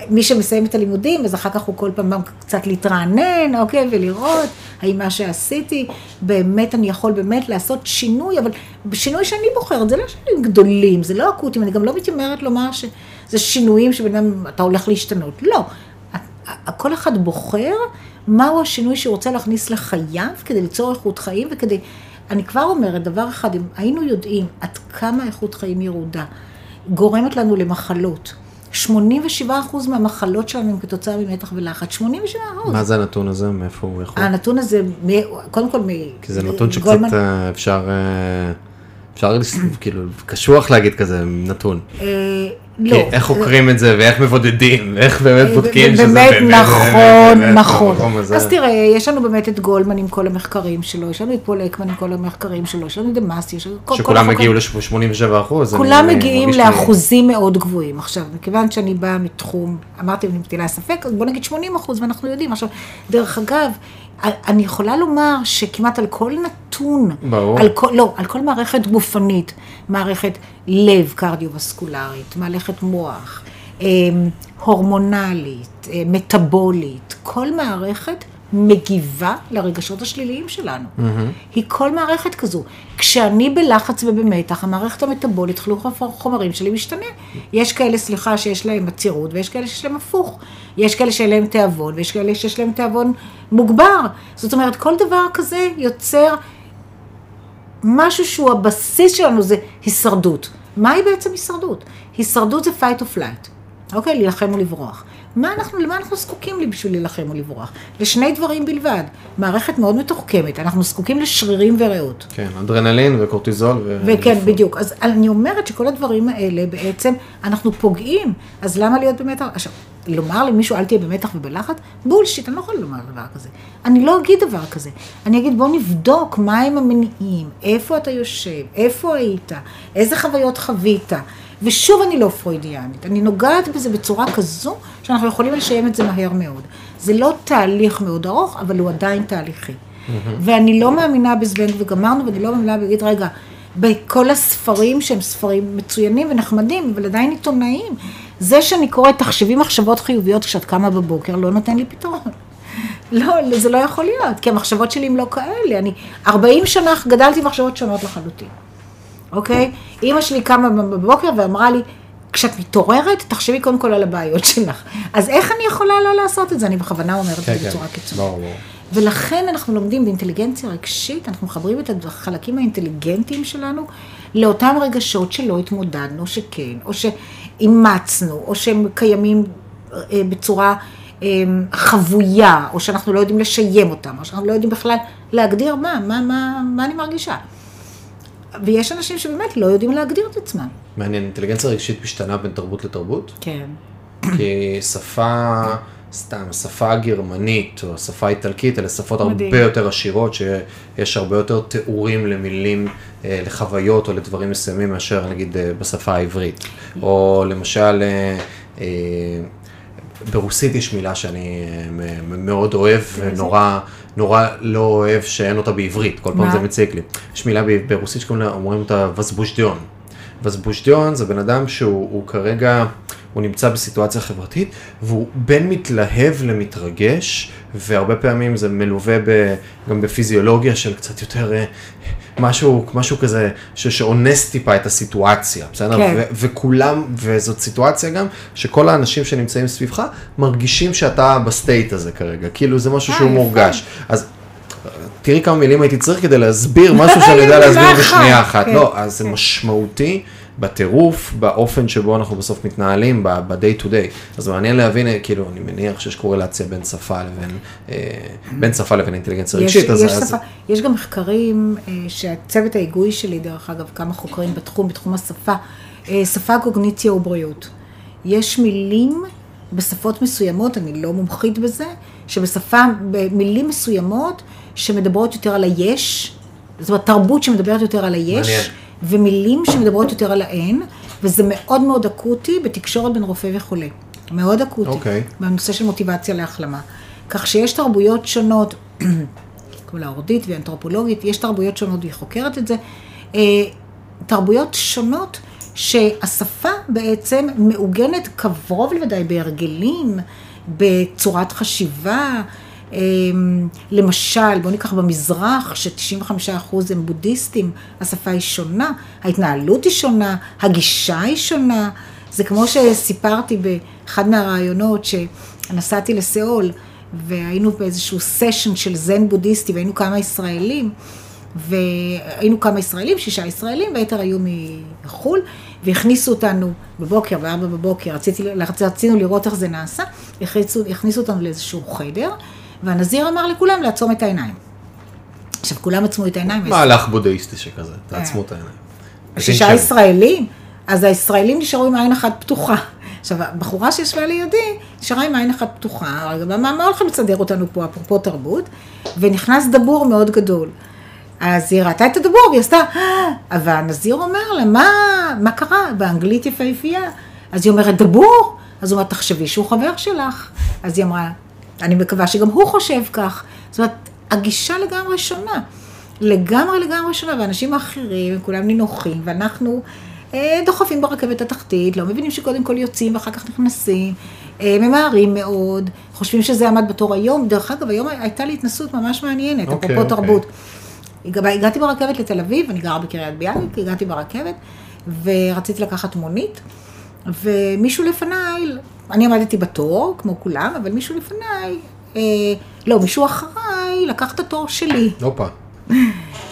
מי שמסיים את הלימודים, אז אחר כך הוא כל פעם קצת להתרענן, אוקיי, ולראות האם מה שעשיתי, באמת אני יכול באמת לעשות שינוי, אבל שינוי שאני בוחרת, זה לא שינויים גדולים, זה לא אקוטיים, אני גם לא מתיימרת לומר שזה שינויים שבן אדם, אתה הולך להשתנות, לא. כל אחד בוחר מהו השינוי שהוא רוצה להכניס לחייו כדי ליצור איכות חיים וכדי אני כבר אומרת, דבר אחד, אם היינו יודעים עד כמה איכות חיים ירודה גורמת לנו למחלות, 87% מהמחלות שלנו הם כתוצאה ממתח ולחץ, 87%. מה זה הנתון הזה? מאיפה הוא יכול? הנתון הזה, קודם כל, כי זה נתון שקצת גולמן... אפשר, אפשר כאילו, קשוח להגיד כזה נתון. לא. איך חוקרים את זה, ואיך מבודדים, ואיך באמת בודקים שזה באמת... נכון, נכון. אז תראה, יש לנו באמת את גולדמן עם כל המחקרים שלו, יש לנו את פול אקמן עם כל המחקרים שלו, יש לנו את דמאסי, יש לנו כל... שכולם הגיעו ל-87 אחוז. כולם מגיעים לאחוזים מאוד גבוהים. עכשיו, מכיוון שאני באה מתחום, אמרתי, אני מטילה ספק, אז בוא נגיד 80 אחוז, ואנחנו יודעים. עכשיו, דרך אגב, אני יכולה לומר שכמעט על כל נתון, ברור. על כל, לא, על כל מערכת גופנית, מערכת לב קרדיו-וסקולרית, מערכת מוח, אמ, הורמונלית, אה, מטאבולית, כל מערכת מגיבה לרגשות השליליים שלנו. Mm-hmm. היא כל מערכת כזו. כשאני בלחץ ובמתח, המערכת המטאבולית, חלוק החומרים שלי משתנה. יש כאלה, סליחה, שיש להם עצירות, ויש כאלה שיש להם הפוך. יש כאלה שאין להם תיאבון, ויש כאלה שיש להם תיאבון מוגבר. זאת אומרת, כל דבר כזה יוצר משהו שהוא הבסיס שלנו, זה הישרדות. מהי בעצם הישרדות? הישרדות זה fight or flight. אוקיי? להילחם או לברוח. מה אנחנו, למה אנחנו זקוקים לי בשביל להילחם או לברוח? לשני דברים בלבד. מערכת מאוד מתוחכמת, אנחנו זקוקים לשרירים וריאות. כן, אדרנלין וקורטיזול. ו... וכן, בדיוק. אז אני אומרת שכל הדברים האלה בעצם, אנחנו פוגעים. אז למה להיות במתח? עכשיו, לומר למישהו אל תהיה במתח ובלחץ? בולשיט, אני לא יכולה לומר דבר כזה. אני לא אגיד דבר כזה. אני אגיד בוא נבדוק מהם המניעים, איפה אתה יושב, איפה היית, איזה חוויות חווית. ושוב אני לא פרוידיאנית, אני נוגעת בזה בצורה כזו שאנחנו יכולים לשיים את זה מהר מאוד. זה לא תהליך מאוד ארוך, אבל הוא עדיין תהליכי. ואני לא מאמינה בזבנג וגמרנו, ואני לא מאמינה בלהגיד, רגע, בכל הספרים שהם ספרים מצוינים ונחמדים, אבל עדיין עיתונאיים, זה שאני קוראת תחשבי מחשבות חיוביות כשאת קמה בבוקר, לא נותן לי פתרון. לא, זה לא יכול להיות, כי המחשבות שלי הן לא כאלה. אני 40 שנה גדלתי מחשבות שונות לחלוטין. אוקיי? אימא שלי קמה בבוקר ואמרה לי, כשאת מתעוררת, תחשבי קודם כל על הבעיות שלך. אז איך אני יכולה לא לעשות את זה? אני בכוונה אומרת את זה כן, בצורה כן. קיצונית. ברור, ברור. ולכן אנחנו לומדים באינטליגנציה רגשית, אנחנו מחברים את החלקים האינטליגנטיים שלנו לאותם רגשות שלא התמודדנו, שכן, או שאימצנו, או שהם קיימים אה, בצורה אה, חבויה, או שאנחנו לא יודעים לשיים אותם, או שאנחנו לא יודעים בכלל להגדיר מה, מה, מה, מה אני מרגישה. ויש אנשים שבאמת לא יודעים להגדיר את עצמם. מעניין, אינטליגנציה רגשית משתנה בין תרבות לתרבות? כן. כי שפה, סתם, השפה הגרמנית או השפה האיטלקית, אלה שפות מדהים. הרבה יותר עשירות, שיש הרבה יותר תיאורים למילים, אה, לחוויות או לדברים מסוימים מאשר נגיד אה, בשפה העברית. או למשל, אה, ברוסית יש מילה שאני מאוד אוהב ונורא נורא לא אוהב שאין אותה בעברית, כל פעם מה? זה מציק לי. יש מילה ברוסית שקוראים לה, אומרים אותה וזבוז'דיון. וזבוז'דיון זה בן אדם שהוא הוא כרגע, הוא נמצא בסיטואציה חברתית, והוא בין מתלהב למתרגש, והרבה פעמים זה מלווה ב, גם בפיזיולוגיה של קצת יותר אה, משהו, משהו כזה ש- שאונס טיפה את הסיטואציה, בסדר? כן. ו- וכולם, וזאת סיטואציה גם, שכל האנשים שנמצאים סביבך מרגישים שאתה בסטייט הזה כרגע, כאילו זה משהו אה, שהוא יפה. מורגש. אז תראי כמה מילים הייתי צריך כדי להסביר משהו שאני יודע להסביר בשנייה אחת. כן. לא, אז זה משמעותי, בטירוף, באופן שבו אנחנו בסוף מתנהלים, ב-day to day. אז מעניין להבין, כאילו, אני מניח שיש קורלציה בין שפה לבין, אה, בין שפה לבין אינטליגנציה רגשית. יש, אז, יש, אז... שפה, יש גם מחקרים אה, שהצוות ההיגוי שלי, דרך אגב, כמה חוקרים בתחום, בתחום השפה, אה, שפה, קוגניציה ובריאות. יש מילים בשפות מסוימות, אני לא מומחית בזה, שבשפה, במילים מסוימות שמדברות יותר על היש, זאת אומרת, תרבות שמדברת יותר על היש, מעניין. ומילים שמדברות יותר על האין, וזה מאוד מאוד אקוטי בתקשורת בין רופא וחולה. מאוד אקוטי. אוקיי. בנושא של מוטיבציה להחלמה. כך שיש תרבויות שונות, כל האורדית ואנתרופולוגית, יש תרבויות שונות, והיא חוקרת את זה, אה, תרבויות שונות שהשפה בעצם מעוגנת קרוב לוודאי בהרגלים, בצורת חשיבה. אה, למשל, בואו ניקח במזרח, ש-95% הם בודהיסטים, השפה היא שונה, ההתנהלות היא שונה, הגישה היא שונה. זה כמו שסיפרתי באחד מהרעיונות, שנסעתי לסיאול, והיינו באיזשהו סשן של זן בודהיסטי, והיינו כמה ישראלים, והיינו כמה ישראלים, שישה ישראלים, והיתר היו מחו"ל, והכניסו אותנו בבוקר, בארבע בבוקר, רציתי, רצינו לראות איך זה נעשה, הכניסו, הכניסו אותנו לאיזשהו חדר, והנזיר אמר לכולם לעצום את העיניים. עכשיו, כולם עצמו את העיניים. מהלך בודהיסטי שכזה, תעצמו את העיניים. שישה ישראלים, אז הישראלים נשארו עם עין אחת פתוחה. עכשיו, הבחורה שישבה לידי, נשארה עם עין אחת פתוחה, מה, מה הולכים לסדר אותנו פה, אפרופו תרבות? ונכנס דבור מאוד גדול. אז היא ראתה את הדבור, והיא עשתה, "אה", והנזיר אומר לה, מה, מה קרה? באנגלית יפהפייה. אז היא אומרת, דבור? אז הוא אומר, תחשבי שהוא חבר שלך. אז היא אמרה, אני מקווה שגם הוא חושב כך. זאת אומרת, הגישה לגמרי שונה. לגמרי לגמרי שונה, ואנשים אחרים, הם כולם נינוחים, ואנחנו אה, דוחפים ברכבת התחתית, לא מבינים שקודם כל יוצאים ואחר כך נכנסים, אה, ממהרים מאוד, חושבים שזה עמד בתור היום. דרך אגב, היום הייתה לי התנסות ממש מעניינת, אוקיי, אפרופו אוקיי. תרבות. הגע- הגעתי ברכבת לתל אביב, אני גרה בקריית ביאליק, הגעתי ברכבת, ורציתי לקחת מונית, ומישהו לפניי, אני עמדתי בתור, כמו כולם, אבל מישהו לפניי, אה, לא, מישהו אחריי, לקח את התור שלי. הופה. אה,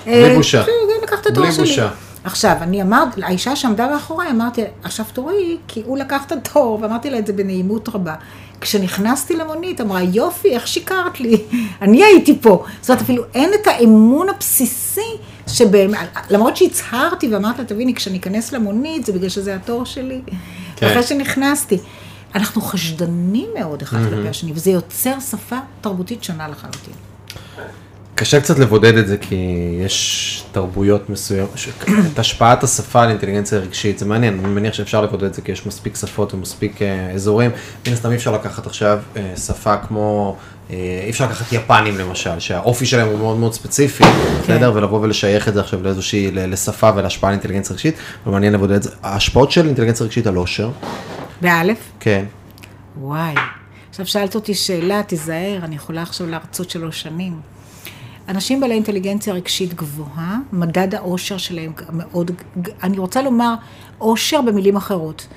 בלי בושה. כן, כן, לקח את התור בלי שלי. בושה. עכשיו, אני אמרתי, האישה שעמדה מאחוריי, אמרתי, עכשיו תורי, כי הוא לקח את התור, ואמרתי לה את זה בנעימות רבה. כשנכנסתי למונית, אמרה, יופי, איך שיקרת לי? אני הייתי פה. זאת אומרת, אפילו אין את האמון הבסיסי, שבאמת, למרות שהצהרתי ואמרתי לה, תביני, כשאני אכנס למונית, זה בגלל שזה התור שלי. כן. אחרי שנכנסתי. אנחנו חשדנים מאוד אחד כלפי השני, וזה יוצר שפה תרבותית שונה לחלוטין. קשה קצת לבודד את זה כי יש תרבויות מסוימות, ש- את השפעת השפה על אינטליגנציה רגשית, זה מעניין, אני מניח שאפשר לבודד את זה כי יש מספיק שפות ומספיק אה, אזורים, מן הסתם אי אפשר לקחת עכשיו אה, שפה כמו, אה, אי אפשר לקחת יפנים למשל, שהאופי שלהם הוא מאוד מאוד ספציפי, בסדר, ולבוא ולשייך את זה עכשיו לאיזושהי, לשפה ולהשפעה על אינטליגנציה רגשית, ומעניין לבודד את זה. ההשפעות של אינטליגנציה רגשית על אושר, באלף? כן, וואי. עכשיו שאלת אותי שאלה, תיזהר, אני יכולה עכשיו להרצות שלוש שנים. אנשים בעלי אינטליגנציה רגשית גבוהה, מדד האושר שלהם מאוד, אני רוצה לומר אושר במילים אחרות,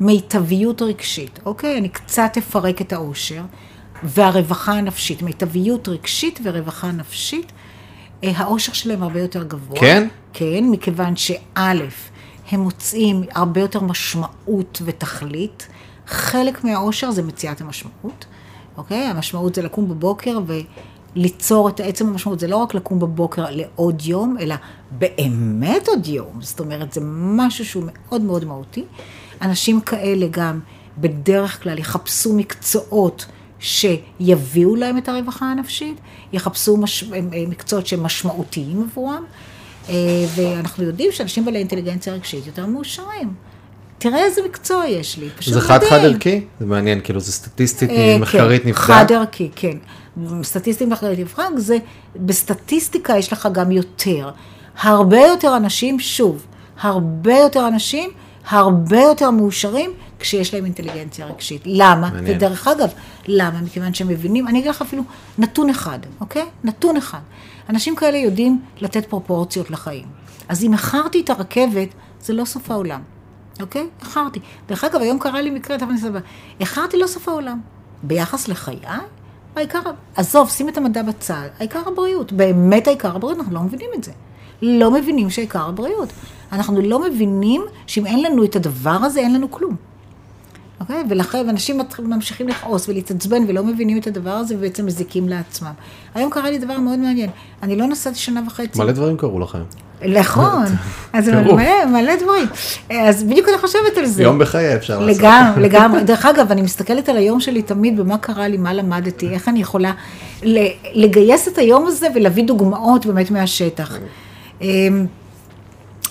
מיטביות רגשית, אוקיי? אני קצת אפרק את האושר, והרווחה הנפשית, מיטביות רגשית ורווחה נפשית, אה, האושר שלהם הרבה יותר גבוה. כן? כן, מכיוון שא', הם מוצאים הרבה יותר משמעות ותכלית. חלק מהאושר זה מציאת המשמעות, אוקיי? המשמעות זה לקום בבוקר וליצור את עצם המשמעות. זה לא רק לקום בבוקר לעוד יום, אלא באמת עוד יום. זאת אומרת, זה משהו שהוא מאוד מאוד מהותי. אנשים כאלה גם בדרך כלל יחפשו מקצועות שיביאו להם את הרווחה הנפשית, יחפשו מש... מקצועות שהם משמעותיים עבורם, אה, ואנחנו יודעים שאנשים בעלי אינטליגנציה רגשית יותר מאושרים. תראה איזה מקצוע יש לי, פשוט זה מדהים. חד חד ערכי, זה מעניין, כאילו זה סטטיסטית, אה, מחקרית כן, נבדק. חד ערכי, כן. סטטיסטית מחקרית נבחק, זה, בסטטיסטיקה יש לך גם יותר. הרבה יותר אנשים, שוב, הרבה יותר אנשים, הרבה יותר מאושרים כשיש להם אינטליגנציה רגשית. למה? מעניין. ודרך אגב, למה? מכיוון שהם מבינים, אני אגיד לך אפילו נתון אחד, אוקיי? נתון אחד. אנשים כאלה יודעים לתת פרופורציות לחיים. אז אם איחרתי את הרכבת, זה לא סוף העולם. אוקיי? איחרתי. דרך אגב, היום קרה לי מקרה, תכף אני אספר. איחרתי לא סוף העולם. ביחס לחיי, העיקר, עזוב, שים את המדע בצד, העיקר הבריאות. באמת העיקר הבריאות, אנחנו לא מבינים את זה. לא מבינים שעיקר הבריאות. אנחנו לא מבינים שאם אין לנו את הדבר הזה, אין לנו כלום. אוקיי? ולכן אנשים ממשיכים לכעוס ולהתעצבן ולא מבינים את הדבר הזה ובעצם מזיקים לעצמם. היום קרה לי דבר מאוד מעניין. אני לא נסעתי שנה וחצי. מלא דברים קרו לכם. נכון, אז מלא, מלא דברים. אז בדיוק אני חושבת על זה. יום בחיי אפשר לעשות. לגמרי, לגמרי. דרך אגב, אני מסתכלת על היום שלי תמיד במה קרה לי, מה למדתי, איך אני יכולה לגייס את היום הזה ולהביא דוגמאות באמת מהשטח.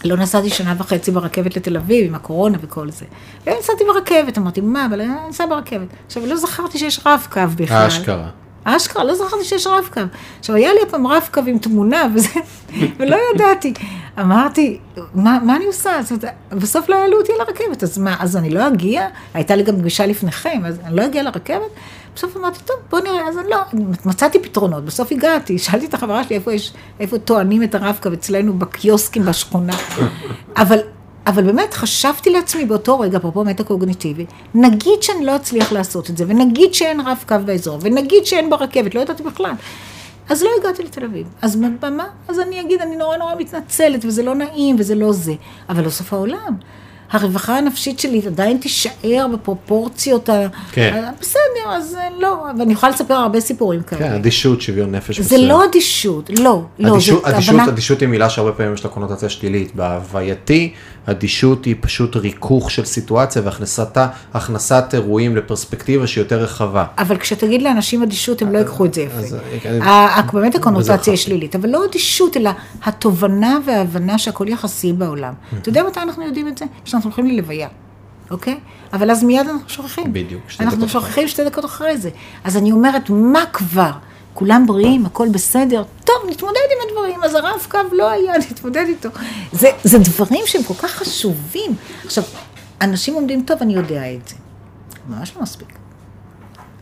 לא נסעתי שנה וחצי ברכבת לתל אביב עם הקורונה וכל זה. ונסעתי ברכבת, אמרתי, מה, אבל אני נסע ברכבת. עכשיו, לא זכרתי שיש רב-קו בכלל. אשכרה. אשכרה, לא זכרתי שיש רב-קו. עכשיו, היה לי פעם רב-קו עם תמונה וזה, ולא ידעתי. אמרתי, מה, מה אני עושה? זאת בסוף לא העלו אותי על הרכבת, אז מה, אז אני לא אגיע? הייתה לי גם פגישה לפניכם, אז אני לא אגיע לרכבת? בסוף אמרתי, טוב, בוא נראה, אז אני לא, מצאתי פתרונות, בסוף הגעתי, שאלתי את החברה שלי איפה יש, איפה טוענים את הרב-קו אצלנו בקיוסקים בשכונה. אבל אבל באמת חשבתי לעצמי באותו רגע, אפרופו מטה קוגניטיבי, נגיד שאני לא אצליח לעשות את זה, ונגיד שאין רב קו באזור, ונגיד שאין ברכבת, לא ידעתי בכלל. אז לא הגעתי לתל אביב. אז מה? אז אני אגיד, אני נורא נורא מתנצלת, וזה לא נעים, וזה לא זה. אבל לא סוף העולם. הרווחה הנפשית שלי עדיין תישאר בפרופורציות ה... כן. בסדר, אז לא, ואני יכולה לספר הרבה סיפורים כאלה. כן, אדישות, שוויון נפש. זה לא אדישות, לא, לא. אדישות, אדישות, הבנה... אדישות היא מילה שהרבה פעמים יש לה קונוטציה שלילית. בהווייתי, אדישות היא פשוט ריכוך של סיטואציה והכנסת אירועים לפרספקטיבה שהיא יותר רחבה. אבל כשתגיד לאנשים אדישות, הם לא ייקחו את זה יפה. באמת הקונוטציה היא שלילית, אבל לא אדישות, אלא התובנה וההבנה שהכל יחסי בעולם. אתה יודע מתי אנחנו יודעים את זה? כשאנחנו הולכים ללוויה. אוקיי? אבל אז מיד אנחנו שוכחים. בדיוק. אנחנו שוכחים שתי דקות אחרי זה. אז אני אומרת, מה כבר? כולם בריאים, הכל בסדר, טוב, נתמודד עם הדברים, אז הרב קו לא היה, נתמודד איתו. זה, זה דברים שהם כל כך חשובים. עכשיו, אנשים עומדים, טוב, אני יודע את זה. ממש לא מספיק.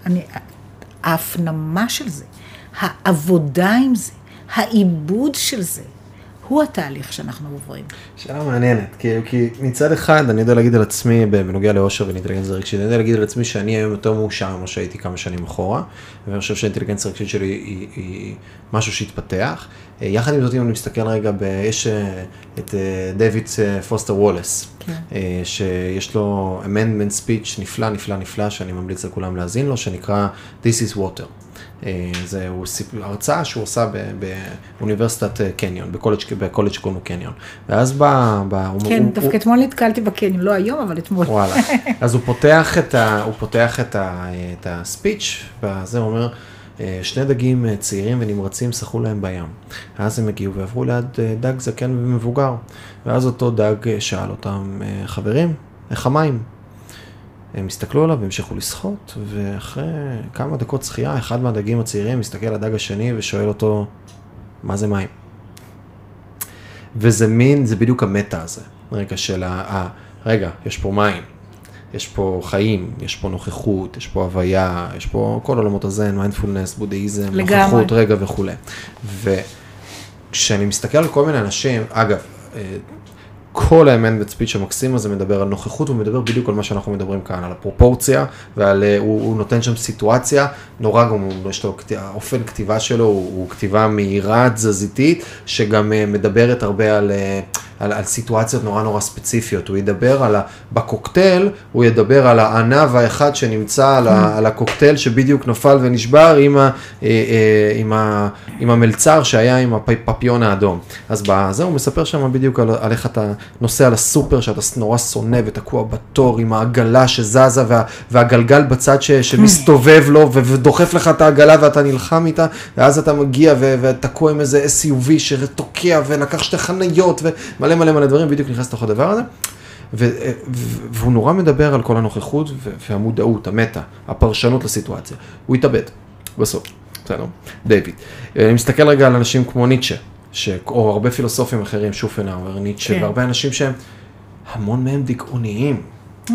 אני, ההפנמה של זה, העבודה עם זה, העיבוד של זה, הוא התהליך שאנחנו עוברים. שאלה מעניינת, כי, כי מצד אחד אני יודע להגיד על עצמי בנוגע לאושר ואינטליגנציה רגשית, אני יודע להגיד על עצמי שאני היום יותר מאושר ממה שהייתי כמה שנים אחורה, ואני חושב שהאינטליגנציה הרגשית שלי היא, היא משהו שהתפתח. אה, יחד עם זאת, אם אני מסתכל רגע, ב, יש אה, את אה, דויד פוסטר וולס, כן. שיש לו amendment speech נפלא, נפלא, נפלא, שאני ממליץ לכולם להאזין לו, שנקרא This is Water. אה, זה הרצאה שהוא עושה באוניברסיטת אה, קניון, בקולג' שקוראים לו קניון. ואז בא... כן, דווקא אתמול נתקלתי בקניון, לא היום, אבל אתמול. וואלה. אז הוא פותח את ה... הוא פותח את הספיץ', וזה אומר, אה, שני דגים צעירים ונמרצים שחו להם בים. ואז הם הגיעו ועברו ליד דג זקן ומבוגר. ואז אותו דג שאל אותם, חברים, איך המים? הם הסתכלו עליו והמשיכו לשחות, ואחרי כמה דקות שחייה, אחד מהדגים הצעירים מסתכל על הדג השני ושואל אותו, מה זה מים? וזה מין, זה בדיוק המטה הזה, רגע של ה... ה רגע, יש פה מים, יש פה חיים, יש פה נוכחות, יש פה הוויה, יש פה כל עולמות הזן, מיינדפולנס, בודהיזם, נוכחות, רגע וכולי. וכשאני מסתכל על כל מיני אנשים, אגב, אה, כל האמן וספיץ' המקסים הזה מדבר על נוכחות, הוא מדבר בדיוק על מה שאנחנו מדברים כאן, על הפרופורציה, ועל, אה, הוא, הוא נותן שם סיטואציה, נורא גם, יש לו, האופן כתיבה שלו הוא, הוא כתיבה מהירה, תזזיתית, שגם uh, מדברת הרבה על... Uh, על, על סיטואציות נורא נורא ספציפיות, הוא ידבר על ה... בקוקטייל, הוא ידבר על הענב האחד שנמצא על, ה. על הקוקטייל שבדיוק נפל ונשבר עם, ה, אה, אה, עם, ה, עם המלצר שהיה עם הפפיון האדום. אז בזה הוא מספר שם בדיוק על, על איך אתה נוסע לסופר שאתה נורא שונא ותקוע בתור עם העגלה שזזה וה, והגלגל בצד ש, שמסתובב לו ודוחף לך את העגלה ואתה נלחם איתה, ואז אתה מגיע ו, ותקוע עם איזה SUV שתוקע ולקח שתי חניות. ו... מלא מלא דברים, בדיוק נכנס לתוך הדבר הזה. ו- ו- והוא נורא מדבר על כל הנוכחות והמודעות, המטה, הפרשנות לסיטואציה. הוא התאבד, בסוף, בסדר, דיוויד. אני מסתכל רגע על אנשים כמו ניטשה, ש... או הרבה פילוסופים אחרים, שופנאוור, ניטשה, כן. והרבה אנשים שהם, המון מהם דיכאוניים. Mm-hmm.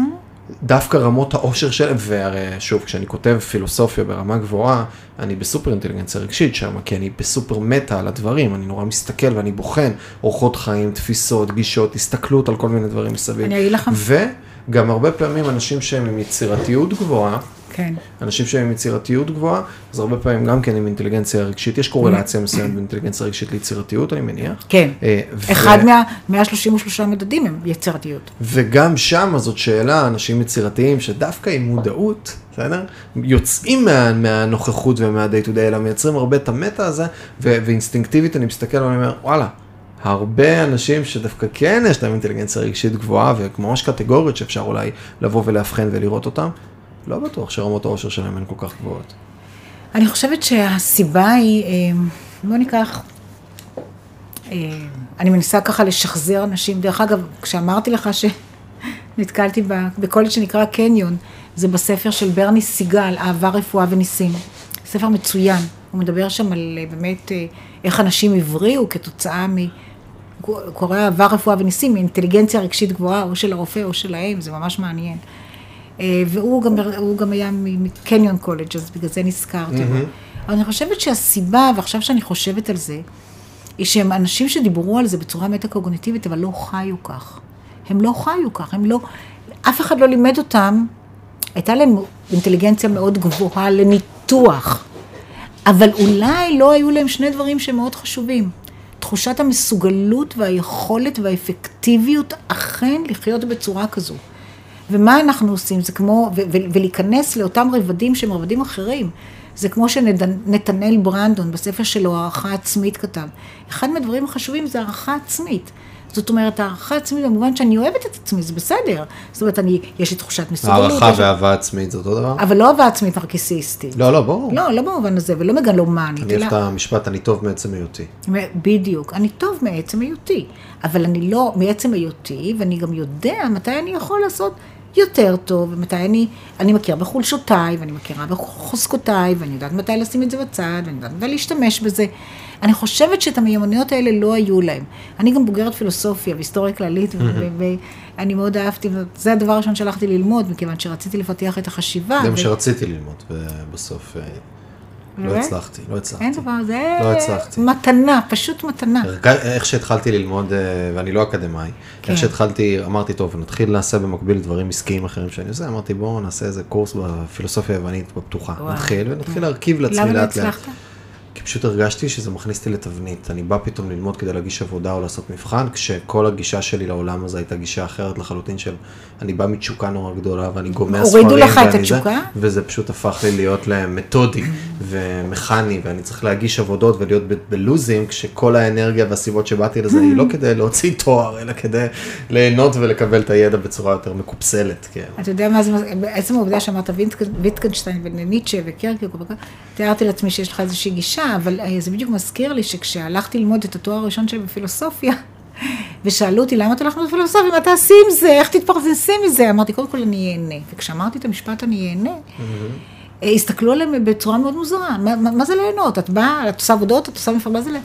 דווקא רמות העושר שלהם, והרי שוב, כשאני כותב פילוסופיה ברמה גבוהה, אני בסופר אינטליגנציה רגשית שם, כי אני בסופר מטה על הדברים, אני נורא מסתכל ואני בוחן אורחות חיים, תפיסות, גישות, הסתכלות על כל מיני דברים מסביב. אני אגיד לך. וגם הרבה פעמים אנשים שהם עם יצירתיות גבוהה, כן. אנשים שהם עם יצירתיות גבוהה, אז הרבה פעמים גם כן עם אינטליגנציה רגשית, יש קורלציה מסוימת בין אינטליגנציה רגשית ליצירתיות, אני מניח. כן. אה, ו- אחד מה-133 מדדים הם יצירתיות. וגם שם זאת שאלה, אנשים יצירתיים שדווקא עם מודעות, בסדר? יוצאים מה, מהנוכחות ומה-day to day, אלא מייצרים הרבה את המטה הזה, ו- ואינסטינקטיבית אני מסתכל ואני אומר, וואלה, הרבה אנשים שדווקא כן יש להם אינטליגנציה רגשית גבוהה, וממש קטגוריות שאפשר אולי לבוא ולאבחן ולראות אותם, לא בטוח שרמות העושר שלהם הן כל כך גבוהות. אני חושבת שהסיבה היא, אה, בוא ניקח, אה, אני מנסה ככה לשחזר אנשים, דרך אגב, כשאמרתי לך שנתקלתי ב- בקולג' שנקרא קניון, זה בספר של ברני סיגל, אהבה, רפואה וניסים. ספר מצוין, הוא מדבר שם על אה, באמת אה, איך אנשים הבריאו כתוצאה מ... קורא אהבה, רפואה וניסים, מאינטליגנציה רגשית גבוהה, או של הרופא או של האם, זה ממש מעניין. אה, והוא גם, גם היה מקניון קולג', אז בגלל זה נזכרתי בו. אבל אני חושבת שהסיבה, ועכשיו שאני חושבת על זה, היא שהם אנשים שדיברו על זה בצורה מטה-קוגניטיבית, אבל לא חיו כך. הם לא חיו כך, הם לא... אף אחד לא לימד אותם, הייתה להם אינטליגנציה מאוד גבוהה לניתוח, אבל אולי לא היו להם שני דברים שמאוד חשובים. תחושת המסוגלות והיכולת והאפקטיביות אכן לחיות בצורה כזו. ומה אנחנו עושים? זה כמו, ולהיכנס לאותם רבדים שהם רבדים אחרים. זה כמו שנתנאל ברנדון בספר שלו, הערכה עצמית כתב. אחד מהדברים החשובים זה הערכה עצמית. זאת אומרת, הערכה עצמית במובן שאני אוהבת את עצמי, זה בסדר. זאת אומרת, אני, יש לי תחושת מסוגלות. הערכה ואהבה עצמית זה אותו דבר? אבל לא אהבה עצמית נרקיסיסטית. לא, לא, ברור. לא, לא במובן הזה, ולא מגלומנית. אני אוהב את המשפט, אני טוב מעצם היותי. בדיוק, אני טוב מעצם היותי, אבל אני לא מעצם היותי, ואני גם יודע מתי אני יכול לעשות יותר טוב, ומתי אני, אני מכיר בחולשותיי, ואני מכירה בחוזקותיי, ואני יודעת מתי לשים את זה בצד, ואני יודעת מתי להשתמש בזה. אני חושבת שאת המיומנויות האלה לא היו להם. אני גם בוגרת פילוסופיה והיסטוריה כללית, ואני מאוד אהבתי, זה הדבר הראשון שהלכתי ללמוד, מכיוון שרציתי לפתח את החשיבה. זה מה שרציתי ללמוד, ובסוף אה, לא? הצלחתי, לא הצלחתי. אין דבר, זה לא הצלחתי. מתנה, פשוט מתנה. הרגע- איך שהתחלתי ללמוד, אה, ואני לא אקדמאי, כן. איך שהתחלתי, אמרתי, טוב, נתחיל לעשה במקביל דברים עסקיים אחרים שאני עושה, אמרתי, בואו נעשה איזה קורס בפילוסופיה היוונית בפתוחה. וואו. נתחיל, ונתחיל להרכיב לעצמי למה לא לאט לאט. הצלחת? כי פשוט הרגשתי שזה מכניס אותי לתבנית. אני בא פתאום ללמוד כדי להגיש עבודה או לעשות מבחן, כשכל הגישה שלי לעולם הזה הייתה גישה אחרת לחלוטין של, אני בא מתשוקה נורא גדולה ואני גומר ספרים. הורידו לך את זה, התשוקה? וזה פשוט הפך לי להיות למתודי ומכני, ואני צריך להגיש עבודות ולהיות בלוזים, כשכל האנרגיה והסיבות שבאתי לזה היא לא כדי להוציא תואר, אלא כדי ליהנות ולקבל את הידע בצורה יותר מקופסלת, כן. אתה יודע מה זה, עצם העובדה שאמרת ויטק- ויטקנשטיין וניטשה וקירקגור, תיארתי לעצמי שיש לך איזושהי גישה, אבל אה, זה בדיוק מזכיר לי שכשהלכתי ללמוד את התואר הראשון שלי בפילוסופיה, ושאלו אותי למה אתה הולך ללמוד בפילוסופיה, מה תעשי עם זה, איך תתפרנסי מזה, אמרתי קודם כל אני אהנה, וכשאמרתי את המשפט אני אהנה, אה, הסתכלו עליהם בצורה מאוד מוזרה, מה, מה, מה זה ליהנות? את באה, את עושה עבודות, את עושה מפעל, מה זה ל...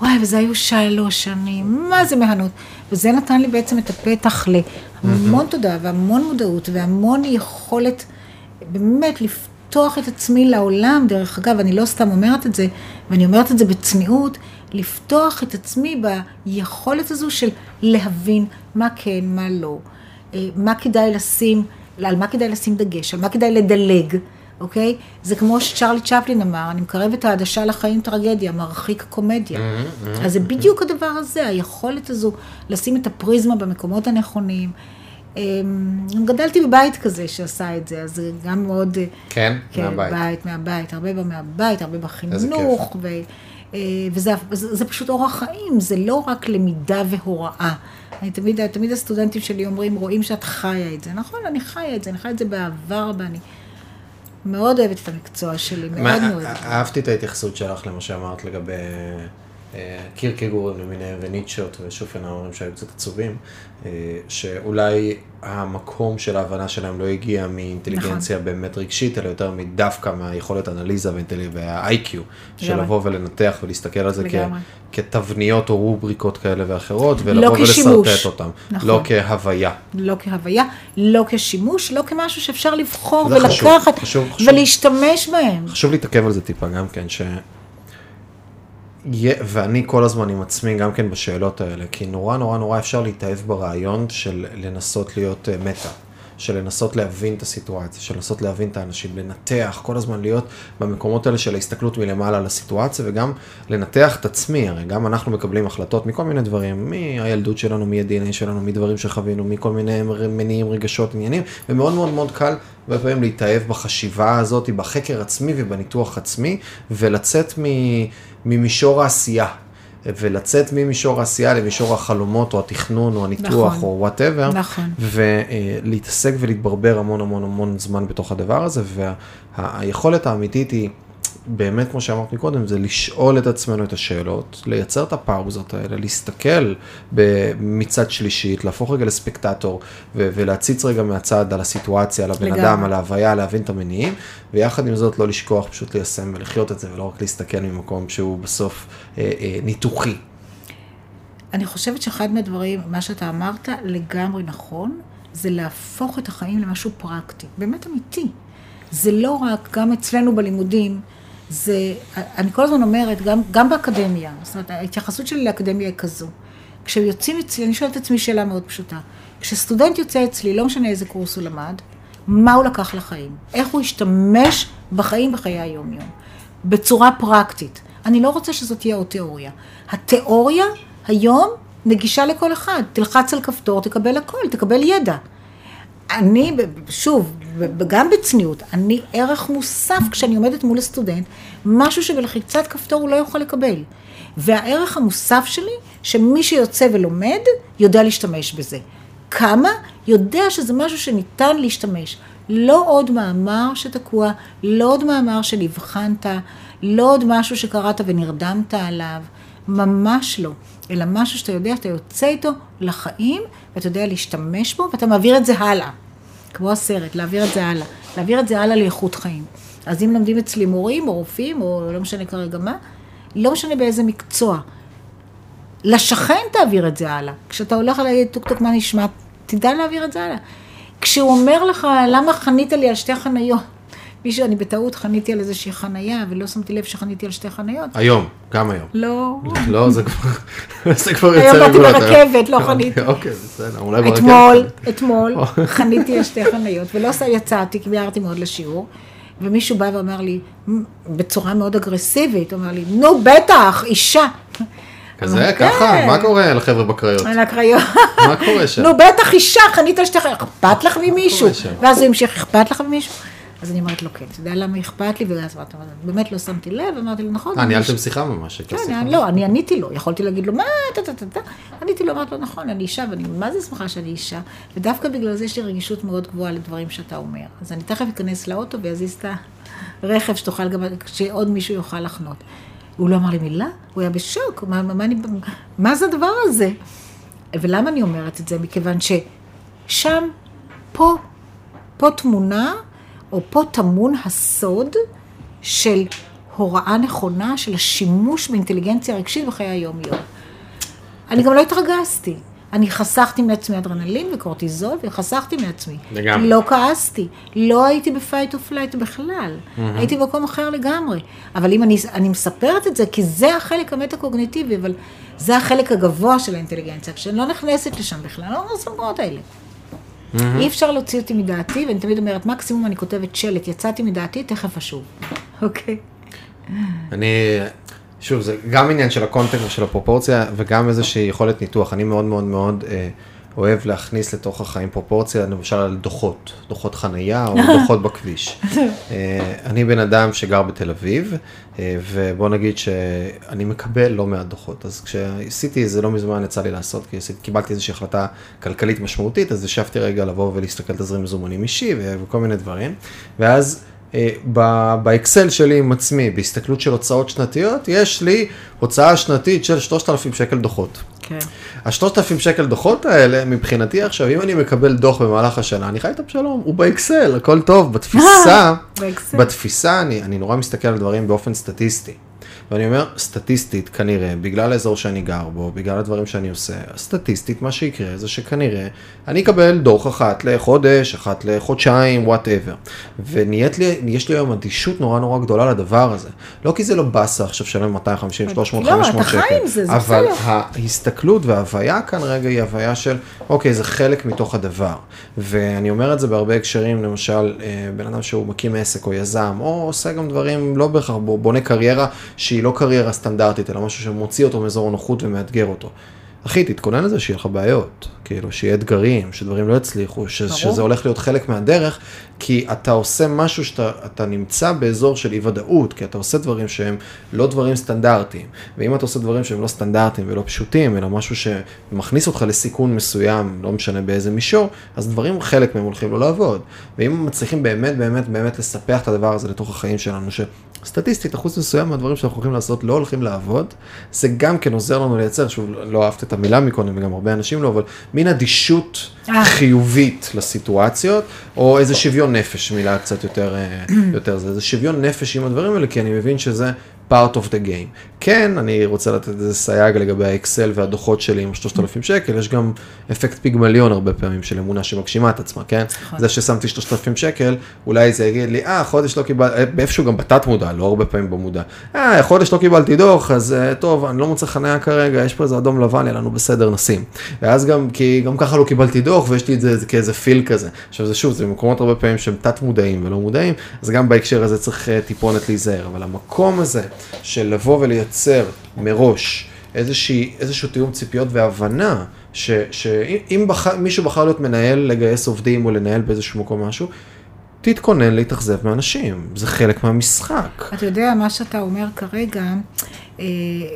וואי, וזה היו שלוש שנים, מה זה מהנות? וזה נתן לי בעצם את הפתח להמון תודה והמון מודעות והמון יכולת באמת לפתוח את עצמי לעולם, דרך אגב, אני לא סתם אומרת את זה, ואני אומרת את זה בצניעות, לפתוח את עצמי ביכולת הזו של להבין מה כן, מה לא, אה, מה כדאי לשים, על מה כדאי לשים דגש, על מה כדאי לדלג, אוקיי? זה כמו שצ'רלי צ'פלין אמר, אני מקרב את העדשה לחיים טרגדיה, מרחיק קומדיה. אז זה בדיוק הדבר הזה, היכולת הזו לשים את הפריזמה במקומות הנכונים. אמ, גדלתי בבית כזה שעשה את זה, אז זה גם מאוד... כן? כן, מהבית. בית, מהבית, הרבה בא מהבית, הרבה בחינוך, ו, אה, וזה זה, זה פשוט אורח חיים, זה לא רק למידה והוראה. אני תמיד, תמיד הסטודנטים שלי אומרים, רואים שאת חיה את זה. נכון, אני חיה את זה, אני חיה את זה בעבר רבה, אני מאוד אוהבת את המקצוע שלי, מאוד מאוד. אהבתי את ההתייחסות שלך למה שאמרת לגבי קירקגורים למיניהם וניטשות ושופנהאורים שהיו קצת עצובים, אה, שאולי המקום של ההבנה שלהם לא הגיע מאינטליגנציה נכון. באמת רגשית, אלא יותר מדווקא מהיכולת אנליזה וה-IQ, של. לבוא ולנתח ולהסתכל על זה כ-. כתבניות או רובריקות כאלה ואחרות, ולבוא כשימוש. ולשרטט אותם, נכון. לא כהוויה. לא כהוויה, לא כשימוש, לא כמשהו שאפשר לבחור זה חשוב, ולקחת חשוב, חשוב. ולהשתמש בהם. חשוב להתעכב על זה טיפה גם כן, ש... יה- ואני כל הזמן עם עצמי גם כן בשאלות האלה, כי נורא נורא נורא אפשר להתאהב ברעיון של לנסות להיות אה, מטה. של לנסות להבין את הסיטואציה, של לנסות להבין את האנשים, לנתח, כל הזמן להיות במקומות האלה של ההסתכלות מלמעלה על הסיטואציה, וגם לנתח את עצמי, הרי גם אנחנו מקבלים החלטות מכל מיני דברים, מהילדות שלנו, מ-DNA שלנו, מדברים שחווינו, מכל מיני מניעים, רגשות, עניינים, ומאוד מאוד מאוד קל הרבה פעמים להתאהב בחשיבה הזאת, בחקר עצמי ובניתוח עצמי, ולצאת ממישור העשייה. ולצאת ממישור העשייה למישור החלומות, או התכנון, או הניתוח, נכון, או וואטאבר, נכון. ולהתעסק ולהתברבר המון המון המון זמן בתוך הדבר הזה, והיכולת האמיתית היא באמת, כמו שאמרת מקודם, זה לשאול את עצמנו את השאלות, לייצר את הפאוזות האלה, להסתכל מצד שלישית, להפוך רגע לספקטטור, ולהציץ רגע מהצד על הסיטואציה, על הבן לגמרי. אדם, על ההוויה, להבין את המניעים, ויחד עם זאת לא לשכוח, פשוט ליישם ולחיות את זה, ולא רק להסתכל ממקום שהוא בסוף אה, אה, ניתוחי. אני חושבת שאחד מהדברים, מה שאתה אמרת, לגמרי נכון, זה להפוך את החיים למשהו פרקטי, באמת אמיתי. זה לא רק, גם אצלנו בלימודים, זה, אני כל הזמן אומרת, גם, גם באקדמיה, זאת אומרת, ההתייחסות שלי לאקדמיה היא כזו. כשיוצאים אצלי, אני שואלת את עצמי שאלה מאוד פשוטה. כשסטודנט יוצא אצלי, לא משנה איזה קורס הוא למד, מה הוא לקח לחיים? איך הוא השתמש בחיים בחיי היום-יום? בצורה פרקטית. אני לא רוצה שזאת תהיה עוד תיאוריה. התיאוריה היום נגישה לכל אחד. תלחץ על כפתור, תקבל הכל, תקבל ידע. אני, שוב, וגם בצניעות, אני ערך מוסף כשאני עומדת מול הסטודנט, משהו שבלחיצת כפתור הוא לא יכול לקבל. והערך המוסף שלי, שמי שיוצא ולומד, יודע להשתמש בזה. כמה? יודע שזה משהו שניתן להשתמש. לא עוד מאמר שתקוע, לא עוד מאמר שנבחנת, לא עוד משהו שקראת ונרדמת עליו, ממש לא. אלא משהו שאתה יודע, אתה יוצא איתו לחיים, ואתה יודע להשתמש בו, ואתה מעביר את זה הלאה. כמו הסרט, להעביר את זה הלאה. להעביר את זה הלאה לאיכות חיים. אז אם לומדים אצלי מורים, או רופאים, או לא משנה כרגע מה, לא משנה באיזה מקצוע. לשכן תעביר את זה הלאה. כשאתה הולך להגיד טוק טוק מה נשמע, תדע להעביר את זה הלאה. כשהוא אומר לך, למה חנית לי על שתי חניות? מישהו, אני בטעות חניתי על איזושהי חנייה, ולא שמתי לב שחניתי על שתי חניות. היום, גם היום. לא. לא, זה כבר, זה כבר יוצא. היום באתי ברכבת, לא חניתי. אוקיי, בסדר, אולי ברכבת. אתמול, אתמול, חניתי על שתי חניות, ולא יצאתי, כי ביארתי מאוד לשיעור, ומישהו בא ואמר לי, בצורה מאוד אגרסיבית, הוא אמר לי, נו, בטח, אישה. כזה, ככה? כן. מה קורה לחבר'ה בקריות? על הקריות. מה קורה שם? נו, בטח אישה, חנית על שתי חניות, אכפת לך ממישהו? ואז הוא המשיך, אכפת לך ממישהו? אז אני אומרת לו, כן, אתה יודע למה אכפת לי? ואז אמרתי, באמת לא שמתי לב, אמרתי לו, נכון. אה, ניהלתם שיחה ממש, כן, לא, אני עניתי לו, יכולתי להגיד לו, מה, טה, טה, טה, טה. עניתי לו, אמרתי לו, נכון, אני אישה, ואני מה זה שמחה שאני אישה, ודווקא בגלל זה יש לי רגישות מאוד גבוהה לדברים שאתה אומר. אז אני תכף אכנס לאוטו ואזיז את הרכב, שתוכל גם, שעוד מישהו יוכל לחנות. הוא לא אמר לי מילה, הוא היה בשוק, מה, מה, אני, מה זה הדבר הזה? ולמה אני אומרת את זה? מכיוון ששם, פה, פה תמונה או פה טמון הסוד של הוראה נכונה של השימוש באינטליגנציה רגשית בחיי היום-יום. אני גם לא התרגזתי. אני חסכתי מעצמי אדרנלין וקורטיזול, וחסכתי מעצמי. לגמרי. לא כעסתי, לא הייתי ב fight או flight בכלל, mm-hmm. הייתי במקום אחר לגמרי. אבל אם אני, אני מספרת את זה, כי זה החלק המטה-קוגניטיבי, אבל זה החלק הגבוה של האינטליגנציה, כשאני לא נכנסת לשם בכלל, לא נכנסת למקומות האלה. אי אפשר להוציא אותי מדעתי, ואני תמיד אומרת, מקסימום אני כותבת שלט, יצאתי מדעתי, תכף אשוב. אוקיי. אני, שוב, זה גם עניין של הקונטקסט ושל הפרופורציה, וגם איזושהי יכולת ניתוח. אני מאוד מאוד מאוד אה, אוהב להכניס לתוך החיים פרופורציה, למשל על דוחות, דוחות חנייה או דוחות בכביש. אה, אני בן אדם שגר בתל אביב, אה, ובוא נגיד שאני מקבל לא מעט דוחות. אז כשעשיתי זה לא מזמן יצא לי לעשות, כי קיבלתי איזושהי החלטה כלכלית משמעותית, אז ישבתי רגע לבוא ולהסתכל תזרים מזומנים אישי וכל מיני דברים. ואז באקסל שלי עם עצמי, בהסתכלות של הוצאות שנתיות, יש לי הוצאה שנתית של 3,000 שקל דוחות. כן. ה-3,000 שקל דוחות האלה, מבחינתי עכשיו, אם אני מקבל דוח במהלך השנה, אני חי את בשלום, הוא באקסל, הכל טוב, בתפיסה, בתפיסה אני, אני נורא מסתכל על דברים באופן סטטיסטי. ואני אומר, סטטיסטית, כנראה, בגלל האזור שאני גר בו, בגלל הדברים שאני עושה, סטטיסטית, מה שיקרה זה שכנראה אני אקבל דוח אחת לחודש, אחת לחודשיים, whatever. ויש לי, לי היום אדישות נורא נורא גדולה לדבר הזה. לא כי זה לא באסה עכשיו שלם 250, 300, לא, 500 שקל. חי עם זה, זה אבל בסדר. ההסתכלות וההוויה כאן רגע היא הוויה של, אוקיי, זה חלק מתוך הדבר. ואני אומר את זה בהרבה הקשרים, למשל, אה, בן אדם שהוא מקים עסק או יזם, או עושה גם דברים לא בהכרח, בו- בונה קריירה שהיא לא קריירה סטנדרטית, אלא משהו שמוציא אותו מאזור הנוחות ומאתגר אותו. אחי, תתכונן לזה שיהיה לך בעיות, כאילו, שיהיה אתגרים, שדברים לא יצליחו, ש- ברור. שזה הולך להיות חלק מהדרך, כי אתה עושה משהו שאתה אתה נמצא באזור של אי ודאות, כי אתה עושה דברים שהם לא דברים סטנדרטיים, ואם אתה עושה דברים שהם לא סטנדרטיים ולא פשוטים, אלא משהו שמכניס אותך לסיכון מסוים, לא משנה באיזה מישור, אז דברים, חלק מהם הולכים לא לעבוד. ואם מצליחים באמת, באמת, באמת לספח את הדבר הזה לתוך החיים שלנו, שסטטיסטית, אחוז מסוים מהדברים שאנחנו הולכים לעשות לא הולכים לעבוד, זה גם כן עוזר לנו לייצר, שוב, לא אהבת את המילה מקודם, וגם הרבה אנשים לא, אבל מין אדישות אה. חיובית לסיטואציות, או איזה שוויון נפש, מילה קצת יותר, אה, יותר זה, זה שוויון נפש עם הדברים האלה, כי אני מבין שזה part of the game. כן, אני רוצה לתת איזה סייג לגבי האקסל והדוחות שלי עם 3,000 שקל, יש גם אפקט פיגמליון הרבה פעמים של אמונה שמגשימה את עצמה, כן? נכון. זה ששמתי 3,000 שקל, אולי זה יגיד לי, אה, חודש לא קיבלתי, באיפשהו גם בתת מודע, לא הרבה פעמים במודע. אה, חודש לא קיבלתי דוח, אז אה, טוב, אני לא מוצא חניה כרגע, יש פה איזה אדום לבן, יהיה לנו בסדר, נשים. ואז גם, כי גם ככה לא קיבלתי דוח, ויש לי את זה, זה כאיזה פיל כזה. עכשיו זה שוב, זה במקומות הרבה פעמים שהם תת מודעים ולא מודעים, אז גם בהקשר הזה צריך אה, טיפונת להיזהר. אבל המקום הזה של לבוא ולייצר מראש איזושהי, איזשהו תיאום ציפיות והבנה, שאם אם בח, מישהו בחר להיות מנהל, לגייס עובדים או לנהל באיזשהו מקום משהו, תתכונן להתאכזב מאנשים, זה חלק מהמשחק. אתה יודע, מה שאתה אומר כרגע, אה,